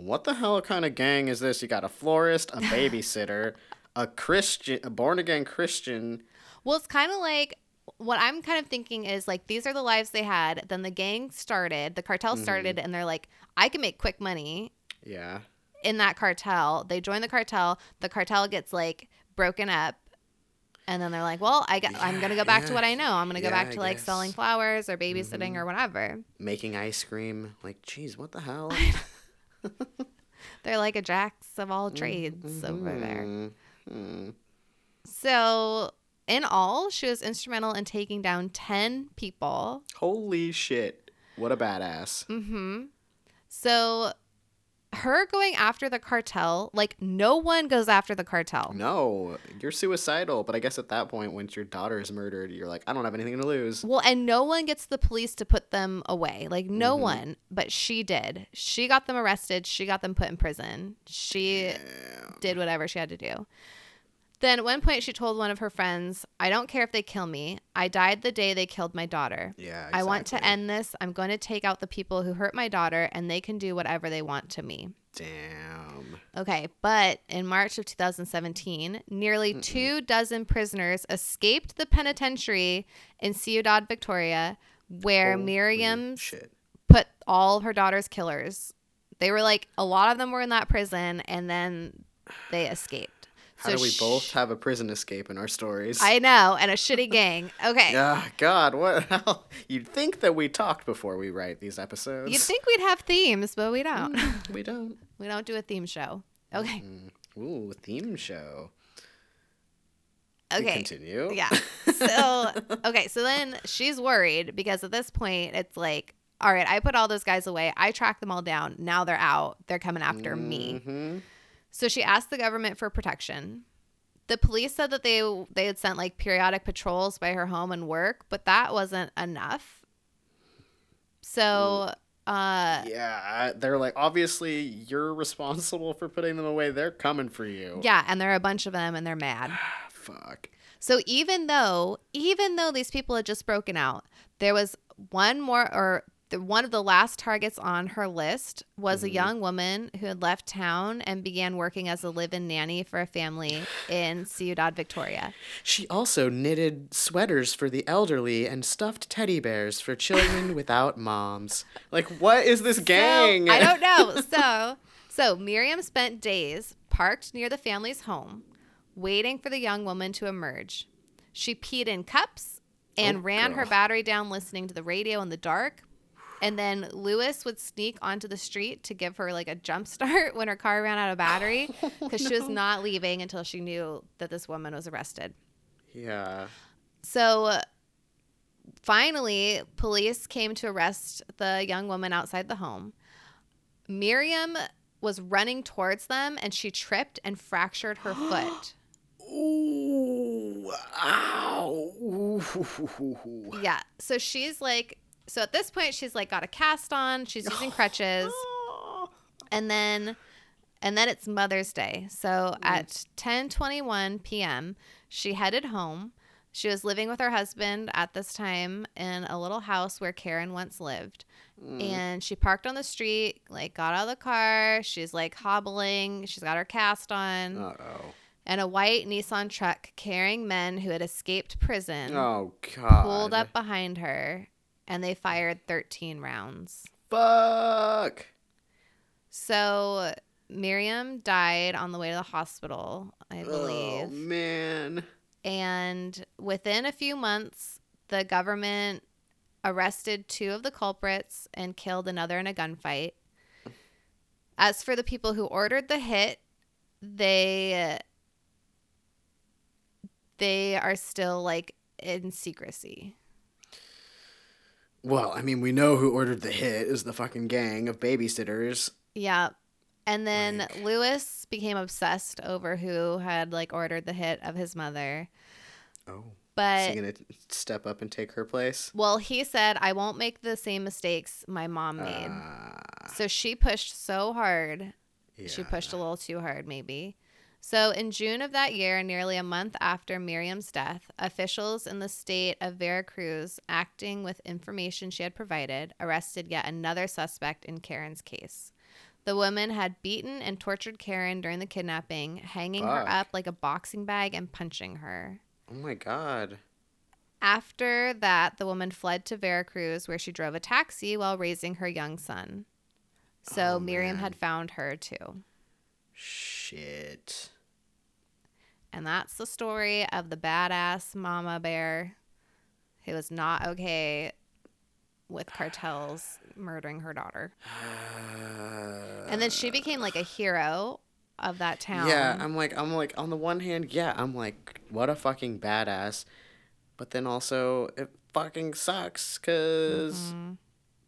what the hell kind of gang is this? You got a florist, a babysitter, a Christian, a born again Christian. Well, it's kind of like what I'm kind of thinking is like these are the lives they had. Then the gang started, the cartel Mm-hmm. started, and they're like, I can make quick money Yeah. in that cartel. They join the cartel. The cartel gets like broken up. And then they're like, well, I got, I'm going to go back to what I know. I'm going to go Yeah, back I to like guess. selling flowers or babysitting or whatever. Making ice cream. Like, geez, what the hell? They're like a jacks of all trades over there. Mhm. So, in all, she was instrumental in taking down 10 people. Holy shit. What a badass. Mm-hmm. So her going after the cartel, like no one goes after the cartel. No, you're suicidal. But I guess at that point, once your daughter is murdered, you're like, I don't have anything to lose. Well, and no one gets the police to put them away. Like no mm-hmm. one, but she did. She got them arrested. She got them put in prison. She did whatever she had to do. Then at one point she told one of her friends, "I don't care if they kill me. I died the day they killed my daughter. Yeah, I want to end this. I'm going to take out the people who hurt my daughter and they can do whatever they want to me." Damn. Okay, but in March of 2017, nearly two dozen prisoners escaped the penitentiary in Ciudad Victoria, where Holy Miriam Shit. put all her daughter's killers. They were like, a lot of them were in that prison, and then they escaped. How do we sh- both have a prison escape in our stories? I know, and a shitty gang. Okay. Ah, God, what? How? You'd think that we talked before we write these episodes. You'd think we'd have themes, but we don't. we don't. we don't do a theme show. Okay. Ooh, theme show. We Okay. Continue. Yeah. So, okay. So then she's worried because at this point, it's like, all right, I put all those guys away. I track them all down. Now they're out. They're coming after me. So she asked the government for protection. The police said that they they had sent like periodic patrols by her home and work, but that wasn't enough. So, uh, Yeah, they're like, obviously, you're responsible for putting them away. They're coming for you. yeah, and there are a bunch of them, and they're mad. Fuck. So even though even though these people had just broken out, there was one more or the, one of the last targets on her list was a mm-hmm. young woman who had left town and began working as a live-in nanny for a family in Ciudad Victoria. She also knitted sweaters for the elderly and stuffed teddy bears for children without moms. Like, what is this gang? So, I don't know. So so Miriam spent days parked near the family's home, waiting for the young woman to emerge. She peed in cups and Oh, ran her battery down listening to the radio in the dark. And then Lewis would sneak onto the street to give her like a jump start when her car ran out of battery oh, because she was not leaving until she knew that this woman was arrested. Yeah. So finally, police came to arrest the young woman outside the home. Miriam was running towards them and she tripped and fractured her foot. Ooh. Ow. Ooh. Yeah. So she's like, so at this point, she's like got a cast on, she's using crutches. And then. And then it's Mother's Day. So at 10:21 p.m., she headed home. She was living with her husband at this time in a little house where Karen once lived. Mm. And she parked on the street, like got out of the car. She's like hobbling. She's got her cast on. Uh-oh. And a white Nissan truck carrying men who had escaped prison Oh, God. pulled up behind her and they fired 13 rounds. Fuck. So Miriam died on the way to the hospital, I oh, believe. Oh, man. And within a few months, the government arrested two of the culprits and killed another in a gunfight. As for the people who ordered the hit, they they are still like in secrecy. Well, I mean, we know who ordered the hit is the fucking gang of babysitters. Yeah. And then Like- Lewis became obsessed over who had like ordered the hit of his mother. Oh. But Is he gonna step up and take her place? well, he said, I won't make the same mistakes my mom made. Ah, so she pushed so hard. She pushed a little too hard, maybe. So, in June of that year, nearly a month after Miriam's death, officials in the state of Veracruz, acting with information she had provided, arrested yet another suspect in Karen's case. The woman had beaten and tortured Karen during the kidnapping, hanging her up like a boxing bag and punching her. Oh my god. After that, the woman fled to Veracruz, where she drove a taxi while raising her young son. So Oh, Miriam had found her too. Shit. And that's the story of the badass mama bear who was not okay with cartels murdering her daughter. And then she became like a hero of that town. Yeah, I'm like, I'm like, on the one hand, yeah, I'm like, what a fucking badass, but then also it fucking sucks because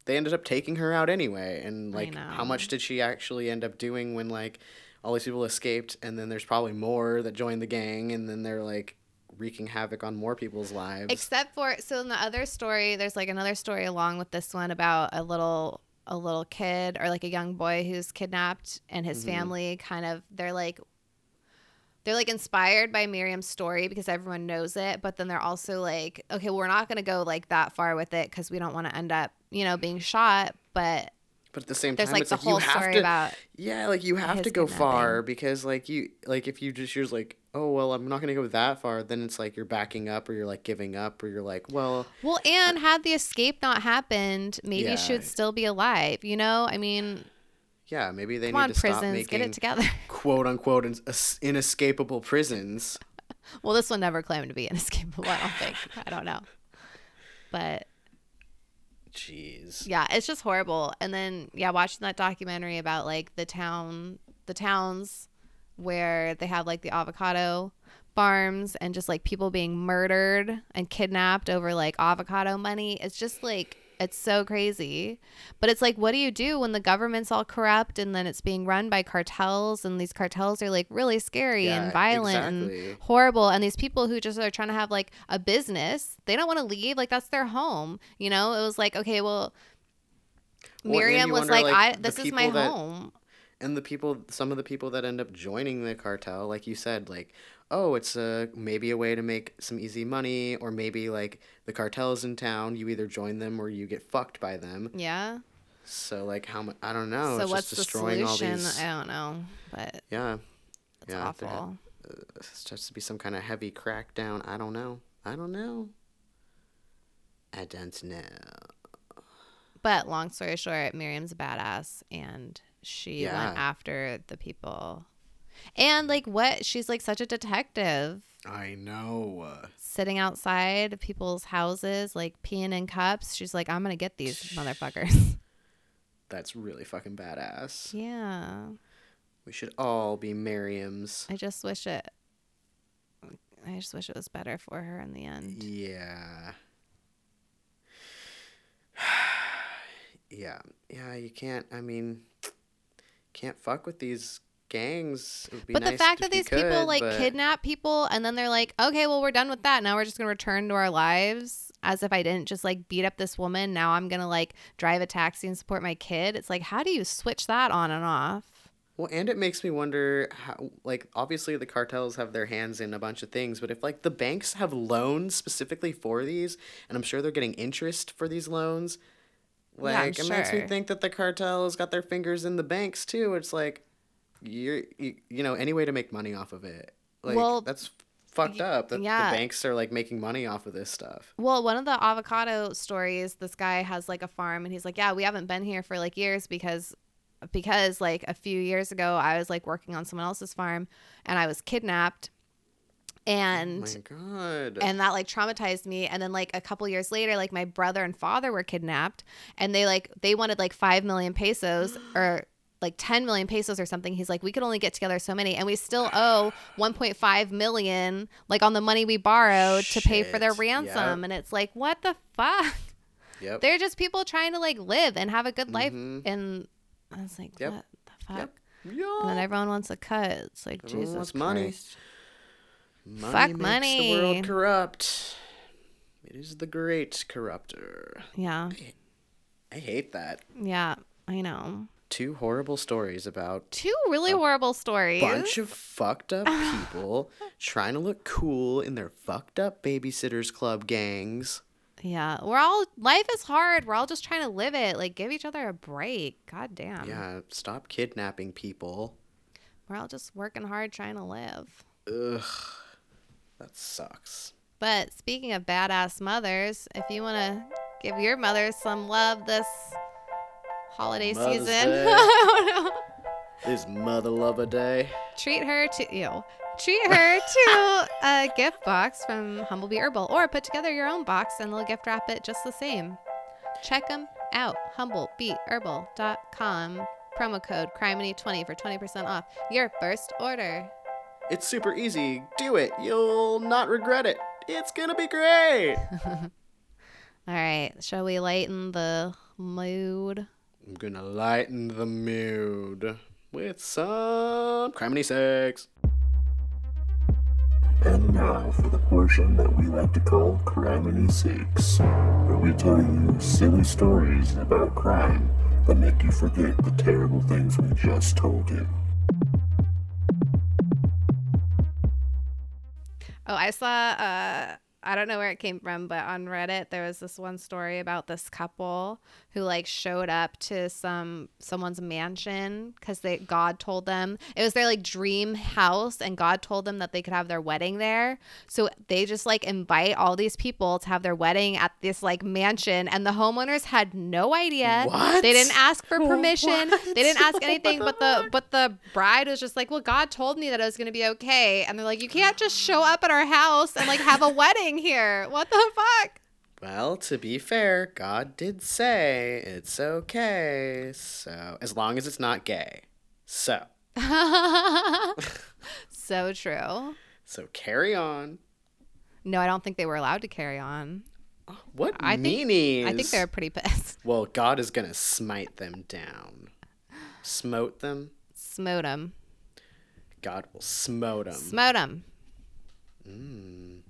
they ended up taking her out anyway, and Mm-hmm. Like, how much did she actually end up doing when like all these people escaped, and then there's probably more that joined the gang, and then they're like wreaking havoc on more people's lives. Except for so in the other story, there's like another story along with this one about a little a little kid or like a young boy who's kidnapped and his mm-hmm. family kind of they're like they're like inspired by Miriam's story because everyone knows it, but then they're also like, okay, well, we're not going to go like that far with it because we don't want to end up, you know, being shot. But but at the same there's time, like it's the like whole you have story to, about Yeah, like you have to go far because like you like if you just you're just like, oh well, I'm not gonna go that far. Then it's like you're backing up or you're like giving up or you're like, well, well, and uh, had the escape not happened, maybe Yeah. she would still be alive. You know, I mean, yeah, maybe they come need on, to stop making get it together. quote unquote in- inescapable prisons. Well, this one never claimed to be inescapable. I don't think. I don't know. But Jeez. yeah, it's just horrible. And then yeah, watching that documentary about like the town, the towns where they have like the avocado farms and just like people being murdered and kidnapped over like avocado money. It's just like it's so crazy. But it's like what do you do when the government's all corrupt and then it's being run by cartels and these cartels are like really scary Yeah, and violent exactly. and horrible and these people who just are trying to have like a business, they don't want to leave, like that's their home. You know, it was like, okay, well Well, Miriam was wonder, like, like, I this is my that- home. And the people, some of the people that end up joining the cartel, like you said, like, oh, it's a maybe a way to make some easy money, or maybe like the cartel's in town, you either join them or you get fucked by them. Yeah. So like how much? I don't know. so it's what's just the destroying all solution? these. I don't know, but Yeah, it's Yeah, awful. Uh, it's just to be some kind of heavy crackdown. I don't know. I don't know. I don't know. But long story short, Miriam's a badass and she Yeah. went after the people. And like what? She's like such a detective. I know. Sitting outside people's houses, like peeing in cups. She's like, I'm gonna get these motherfuckers. That's really fucking badass. yeah. We should all be Miriams. I just wish it I just wish it was better for her in the end. Yeah. yeah. Yeah, you can't I mean can't fuck with these gangs. It would be But the fact that these people like but- kidnap people and then they're like, okay, well, we're done with that. Now we're just going to return to our lives as if I didn't just like beat up this woman. Now I'm going to like drive a taxi and support my kid. It's like, how do you switch that on and off? Well, and it makes me wonder how, like, obviously the cartels have their hands in a bunch of things, but if, like, the banks have loans specifically for these, and I'm sure they're getting interest for these loans, Yeah, like, it makes me think that the cartels got their fingers in the banks, too. It's like, you're, you, you know, any way to make money off of it. Like, Well, that's fucked up that yeah. the banks are, like, making money off of this stuff. Well, one of the avocado stories, this guy has like a farm and he's like, yeah, we haven't been here for like years because because like a few years ago I was like working on someone else's farm and I was kidnapped and Oh my God. and that like traumatized me and then like a couple years later like my brother and father were kidnapped and they like they wanted like 5 million pesos or like 10 million pesos or something he's like we could only get together so many and we still owe 1.5 million like on the money we borrowed to pay for their ransom yep. and it's like what the fuck yep. they're just people trying to like live and have a good life Mhm. and i was like Yep. what the fuck Yep. and then everyone wants a cut it's like Everyone jesus wants money. Money fuck makes money. the world corrupt. It is the great corruptor. Yeah. I hate that. Yeah. I know. Two horrible stories about Two really horrible stories. bunch of fucked up people trying to look cool in their fucked up babysitters club gangs. Yeah. We're all life is hard. We're all just trying to live it. Like give each other a break. God damn. Yeah, stop kidnapping people. We're all just working hard trying to live. Ugh, that sucks. But speaking of badass mothers, if you want to give your mother some love this holiday Mother's season, Day. I don't. This Mother Lover Day. treat her to you. Treat her to a gift box from Humble Be Herbal, or put together your own box and they'll gift wrap it just the same. Check them out. Humblebeeherbal.com. Promo code CRIMINY20 for 20% off your first order. It's super easy. Do it. You'll not regret it. It's gonna be great. All right, shall we lighten the mood? I'm gonna lighten the mood with some criminy sex. And now for the portion that we like to call Criminy Sakes, where we tell you silly stories about crime that make you forget the terrible things we just told you. Oh, I saw uh I don't know where it came from, but on Reddit there was this one story about this couple who like showed up to some someone's mansion cuz they God told them it was their like dream house and God told them that they could have their wedding there. So they just like invite all these people to have their wedding at this like mansion and the homeowners had no idea. What? They didn't ask for permission. They didn't ask anything, but the but the bride was just like, "Well, God told me that it was going to be okay." And they're like, "You can't just show up at our house and like have a wedding here. What the fuck?" Well, to be fair, God did say it's okay. So, as long as it's not gay. So, so true. so carry on. No, I don't think they were allowed to carry on. What I think- I think they were pretty pissed. Well, God is gonna smite them down. Smote them. Smote them. God will smote them. Smote them. Mm.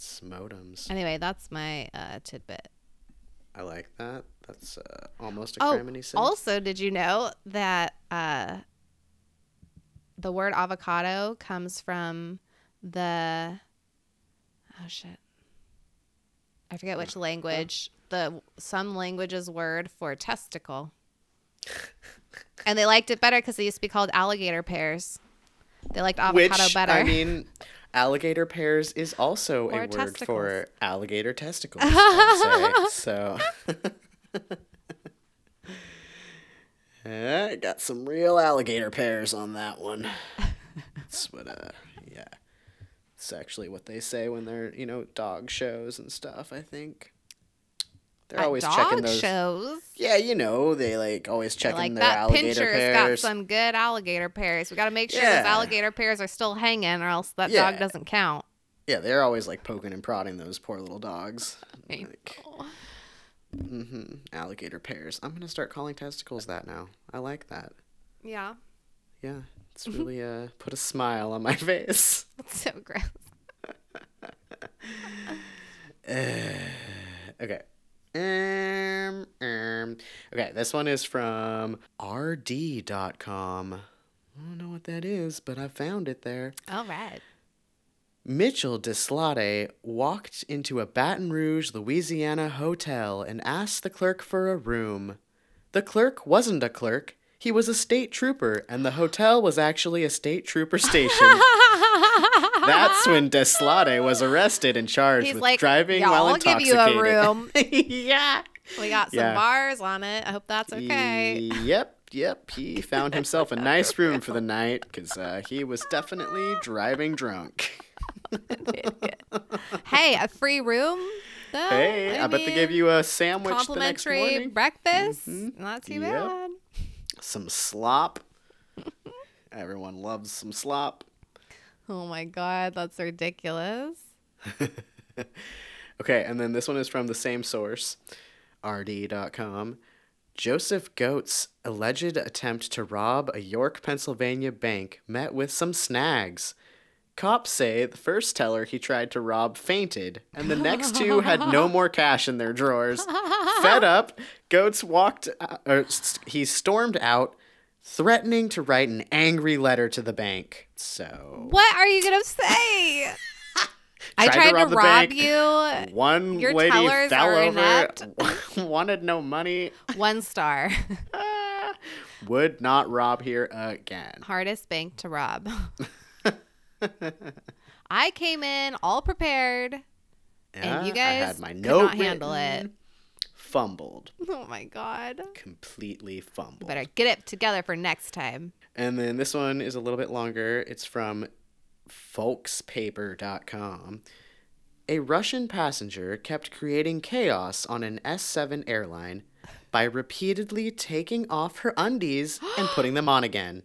Smotems. Anyway, that's my uh, tidbit. I like that. That's uh, almost a Oh, also, did you know that uh, the word avocado comes from the oh shit, I forget which language. The some languages word for testicle, and they liked it better because they used to be called alligator pears. They liked avocado Which better. I mean, alligator pears is also Or a word testicles. for alligator testicles. So. I got some real alligator pears on that one. That's what, uh, yeah. It's actually what they say when they're, you know, dog shows and stuff, I think. They're always checking those. shows. Yeah, you know, they like always checking like their that alligator pincher's got some good alligator pairs. We got to make sure Yeah. those alligator pairs are still hanging, or else that Yeah. dog doesn't count. Yeah, they're always like poking and prodding those poor little dogs. Like, hmm alligator pairs. I'm gonna start calling testicles that now. I like that. Yeah, Yeah, it's really uh put a smile on my face. that's so gross. Okay. Um, um, okay, this one is from rd.com. I don't know what that is, but I found it there. All right. Mitchell Deslade walked into a Baton Rouge, Louisiana hotel and asked the clerk for a room. The clerk wasn't a clerk. He was a state trooper, and the hotel was actually a state trooper station. That's when Deslade was arrested and charged He's with like, driving "Yeah, while I'll give you a room." yeah. We got some Yeah. bars on it. I hope that's okay. Yep, yep. He found himself a nice room for the night because uh, he was definitely driving drunk. hey, a free room? Though? Hey, I, bet they gave you a sandwich the next complimentary breakfast. Not too Yep. bad. Some slop. Everyone loves some slop. Oh my god, that's ridiculous. Okay, and then this one is from the same source, rd.com. Joseph Goat's alleged attempt to rob a York, Pennsylvania bank met with some snags. Cops say the first teller he tried to rob fainted, and the next two had no more cash in their drawers. Fed up, Goats walked, uh, he stormed out, threatening to write an angry letter to the bank. So What are you gonna say? I Tried to tried to rob rob, you. one Your lady fell over, inept. wanted no money, One star. would not rob here again. Hardest bank to rob. I came in all prepared, and you Yeah, I guys had my note could not handle it. Fumbled, Oh my god. completely fumbled. Better get it together for next time. And then this one is a little bit longer. It's from folkspaper.com. A Russian passenger kept creating chaos on an S7 airline by repeatedly taking off her undies and putting them on again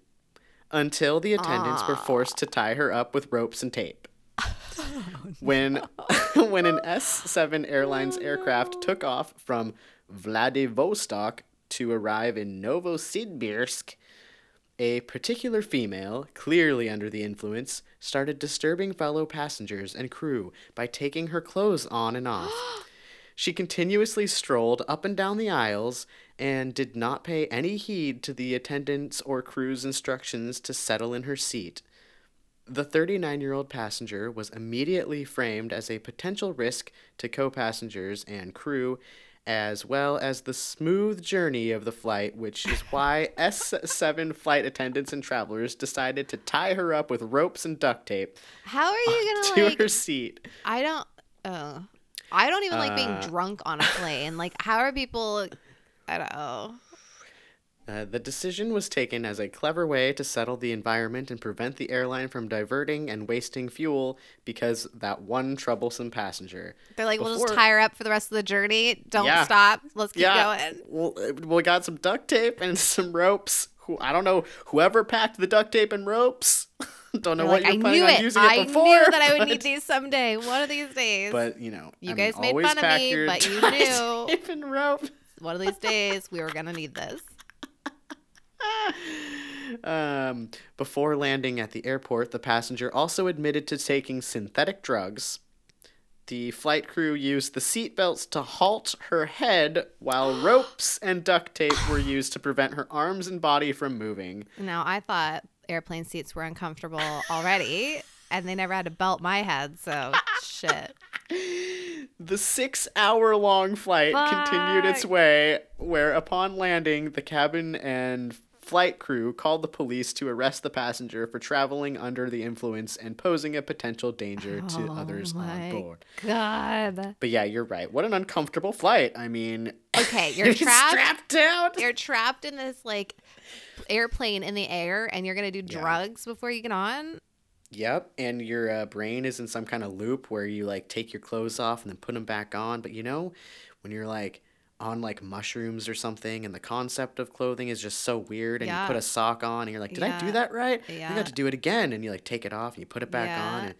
until the attendants were ah. forced to tie her up with ropes and tape. when when an S7 Airlines aircraft took off from Vladivostok to arrive in Novosibirsk, a particular female, clearly under the influence, started disturbing fellow passengers and crew by taking her clothes on and off. She continuously strolled up and down the aisles and did not pay any heed to the attendants or crew's instructions to settle in her seat. The 39 year old passenger was immediately framed as a potential risk to co passengers and crew, as well as the smooth journey of the flight, which is why S7 flight attendants and travelers decided to tie her up with ropes and duct tape How are you gonna like? her seat. I don't. Oh, I don't even like being Uh, drunk on a plane. Like, how are people? I don't know. Uh, the decision was taken as a clever way to settle the environment and prevent the airline from diverting and wasting fuel because that one troublesome passenger. They're like, we'll just Before- tie her up for the rest of the journey. Don't Yeah. stop. Let's keep going. Well, uh, we got some duct tape and some ropes. Who I don't know. Whoever packed the duct tape and ropes. don't know what you're I planning knew it. using it I before. knew that I would but, need these someday. One of these days. But you know, You I mean, guys made fun of me, but you knew. and rope. One of these days, we were gonna need this. Um, before landing at the airport, the passenger also admitted to taking synthetic drugs. The flight crew used the seatbelts to halt her head, while ropes and duct tape were used to prevent her arms and body from moving. Now, I thought airplane seats were uncomfortable already, and they never had to belt my head. So shit. The six hour long flight continued its way, where upon landing, the cabin and flight crew called the police to arrest the passenger for traveling under the influence and posing a potential danger to oh others on board. God. But yeah, you're right. What an uncomfortable flight. I mean, Okay, you're trapped. strapped down. You're trapped in this like airplane in the air, and you're gonna do Yeah. drugs before you get on. Yep, and your uh, brain is in some kind of loop where you like take your clothes off and then put them back on. But you know, when you're like on like mushrooms or something, and the concept of clothing is just so weird, and Yeah. you put a sock on, and you're like, "Did I do that right?" Yeah. You Yeah. got to do it again, and you like take it off and you put it back on, and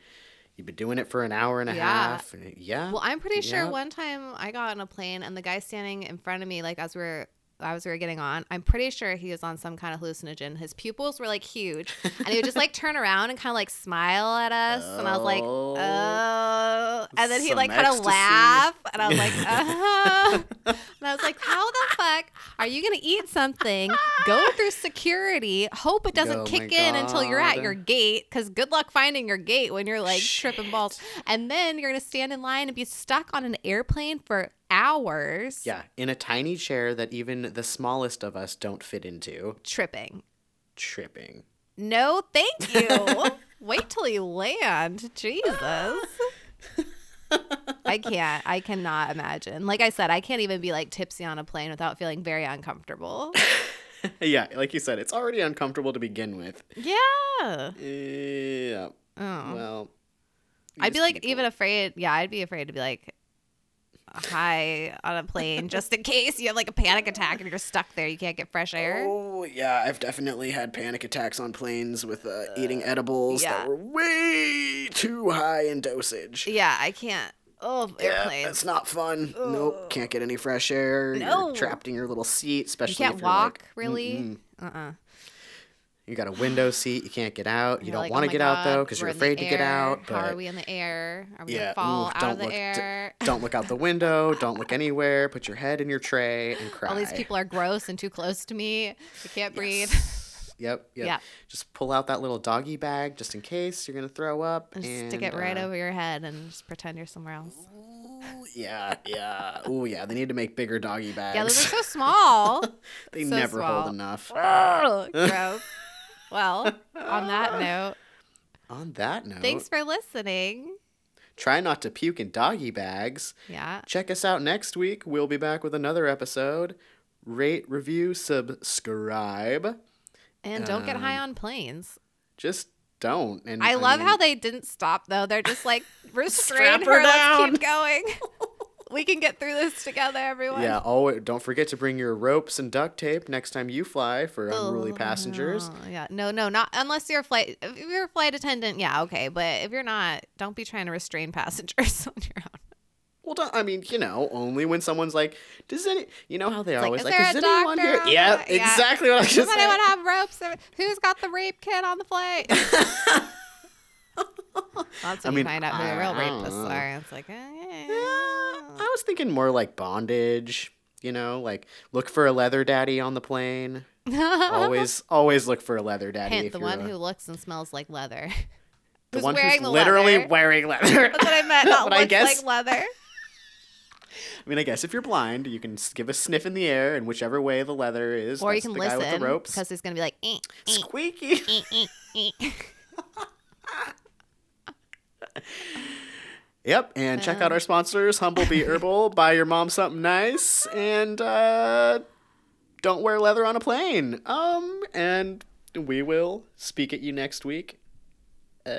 you've been doing it for an hour and a Yeah. half. And it- yeah. Well, I'm pretty sure one time I got on a plane, and the guy standing in front of me, like as we were. As we were getting on, I'm pretty sure he was on some kind of hallucinogen. His pupils were like huge, and he would just like turn around and kind of like smile at us, and I was like, Oh. "Oh," and then he like kind of laugh, and I was like, "Uh," and I was like, "How the fuck are you gonna eat something, go through security, hope it doesn't Oh kick in until you're at your gate, because good luck finding your gate when you're like tripping balls, and then you're gonna stand in line and be stuck on an airplane for hours, yeah, in a tiny chair that even the smallest of us don't fit into, tripping." tripping. No, thank you. Wait till you land. Jesus. I can't. I cannot imagine. Like I said, I can't even be like tipsy on a plane without feeling very uncomfortable. yeah, like you said, it's already uncomfortable to begin with. Yeah. Yeah. Oh. Well, I'd be like keep even afraid. Yeah, I'd be afraid to be like high on a plane just in case you have like a panic attack and you're stuck there. You can't get fresh air. Oh yeah, I've definitely had panic attacks on planes with uh, eating edibles yeah. that were way too high in dosage. Yeah, I can't. Oh, airplanes. Yeah, that's not fun. Nope, can't get any fresh air. No. You're trapped in your little seat, you especially can't if you're walk like, really. Mm-mm. Uh uh You got a window seat. You can't get out. You don't like, want "Oh to my get out though because you're afraid to get air. out. How but- are we in the air? Are we yeah, gonna fall ooh, out don't of the look, d- air? don't look out the window. Don't look anywhere. Put your head in your tray and cry. All these people are gross and too close to me. I can't breathe. Yep, yep. Yeah. Just pull out that little doggy bag just in case you're gonna throw up. And and, stick it right uh, over your head and just pretend you're somewhere else. Yeah, yeah. Oh, yeah. They need to make bigger doggy bags. Yeah, those are so small. they so never small. hold enough. Ugh, gross. Well, on that note, On that note, thanks for listening. try not to puke in doggy bags. Yeah. Check us out next week. We'll be back with another episode. Rate, review, subscribe. And don't get Um, high on planes. Just don't. And I love mean, how they didn't stop though. They're just like restrain her her. Let's keep going. we can get through this together, everyone. Yeah. Always don't forget to bring your ropes and duct tape next time you fly for oh, unruly Oh, passengers. no. Yeah. No, no, not unless you're a flight. If you're a flight attendant, yeah, okay. But if you're not, don't be trying to restrain passengers on your own. Well, don't, I mean, you know, only when someone's like, "Does any?" You know how they are like, always is like, "Is anyone here?" Yeah, yeah. exactly what I was Does just anyone have ropes? Who's got the rape kit on the flight? That's when I you mean, find out who the real I rapists know. are. It's like, eh, I was thinking more like bondage. You know, like look for a leather daddy on the plane. always, always look for a leather daddy. Hint, the one a- who looks and smells like leather. the who's one who's the literally leather. wearing leather. That's what I meant. Not looks guess- like leather. I mean, I guess if you're blind, you can give a sniff in the air, and whichever way the leather is, Or you can the guy with listen the ropes. because he's gonna be like, eh, eh, Squeaky. eh, eh, eh. Yep, and check out our sponsors, Humble Be Herbal. Buy your mom something nice, and uh, don't wear leather on a plane. Um, and we will speak at you next week. Uh,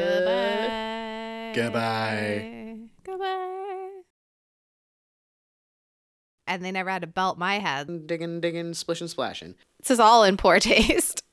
Goodbye. Goodbye. Goodbye. And they never had to belt my head. Digging, digging, splishing, splashing. This is all in poor taste.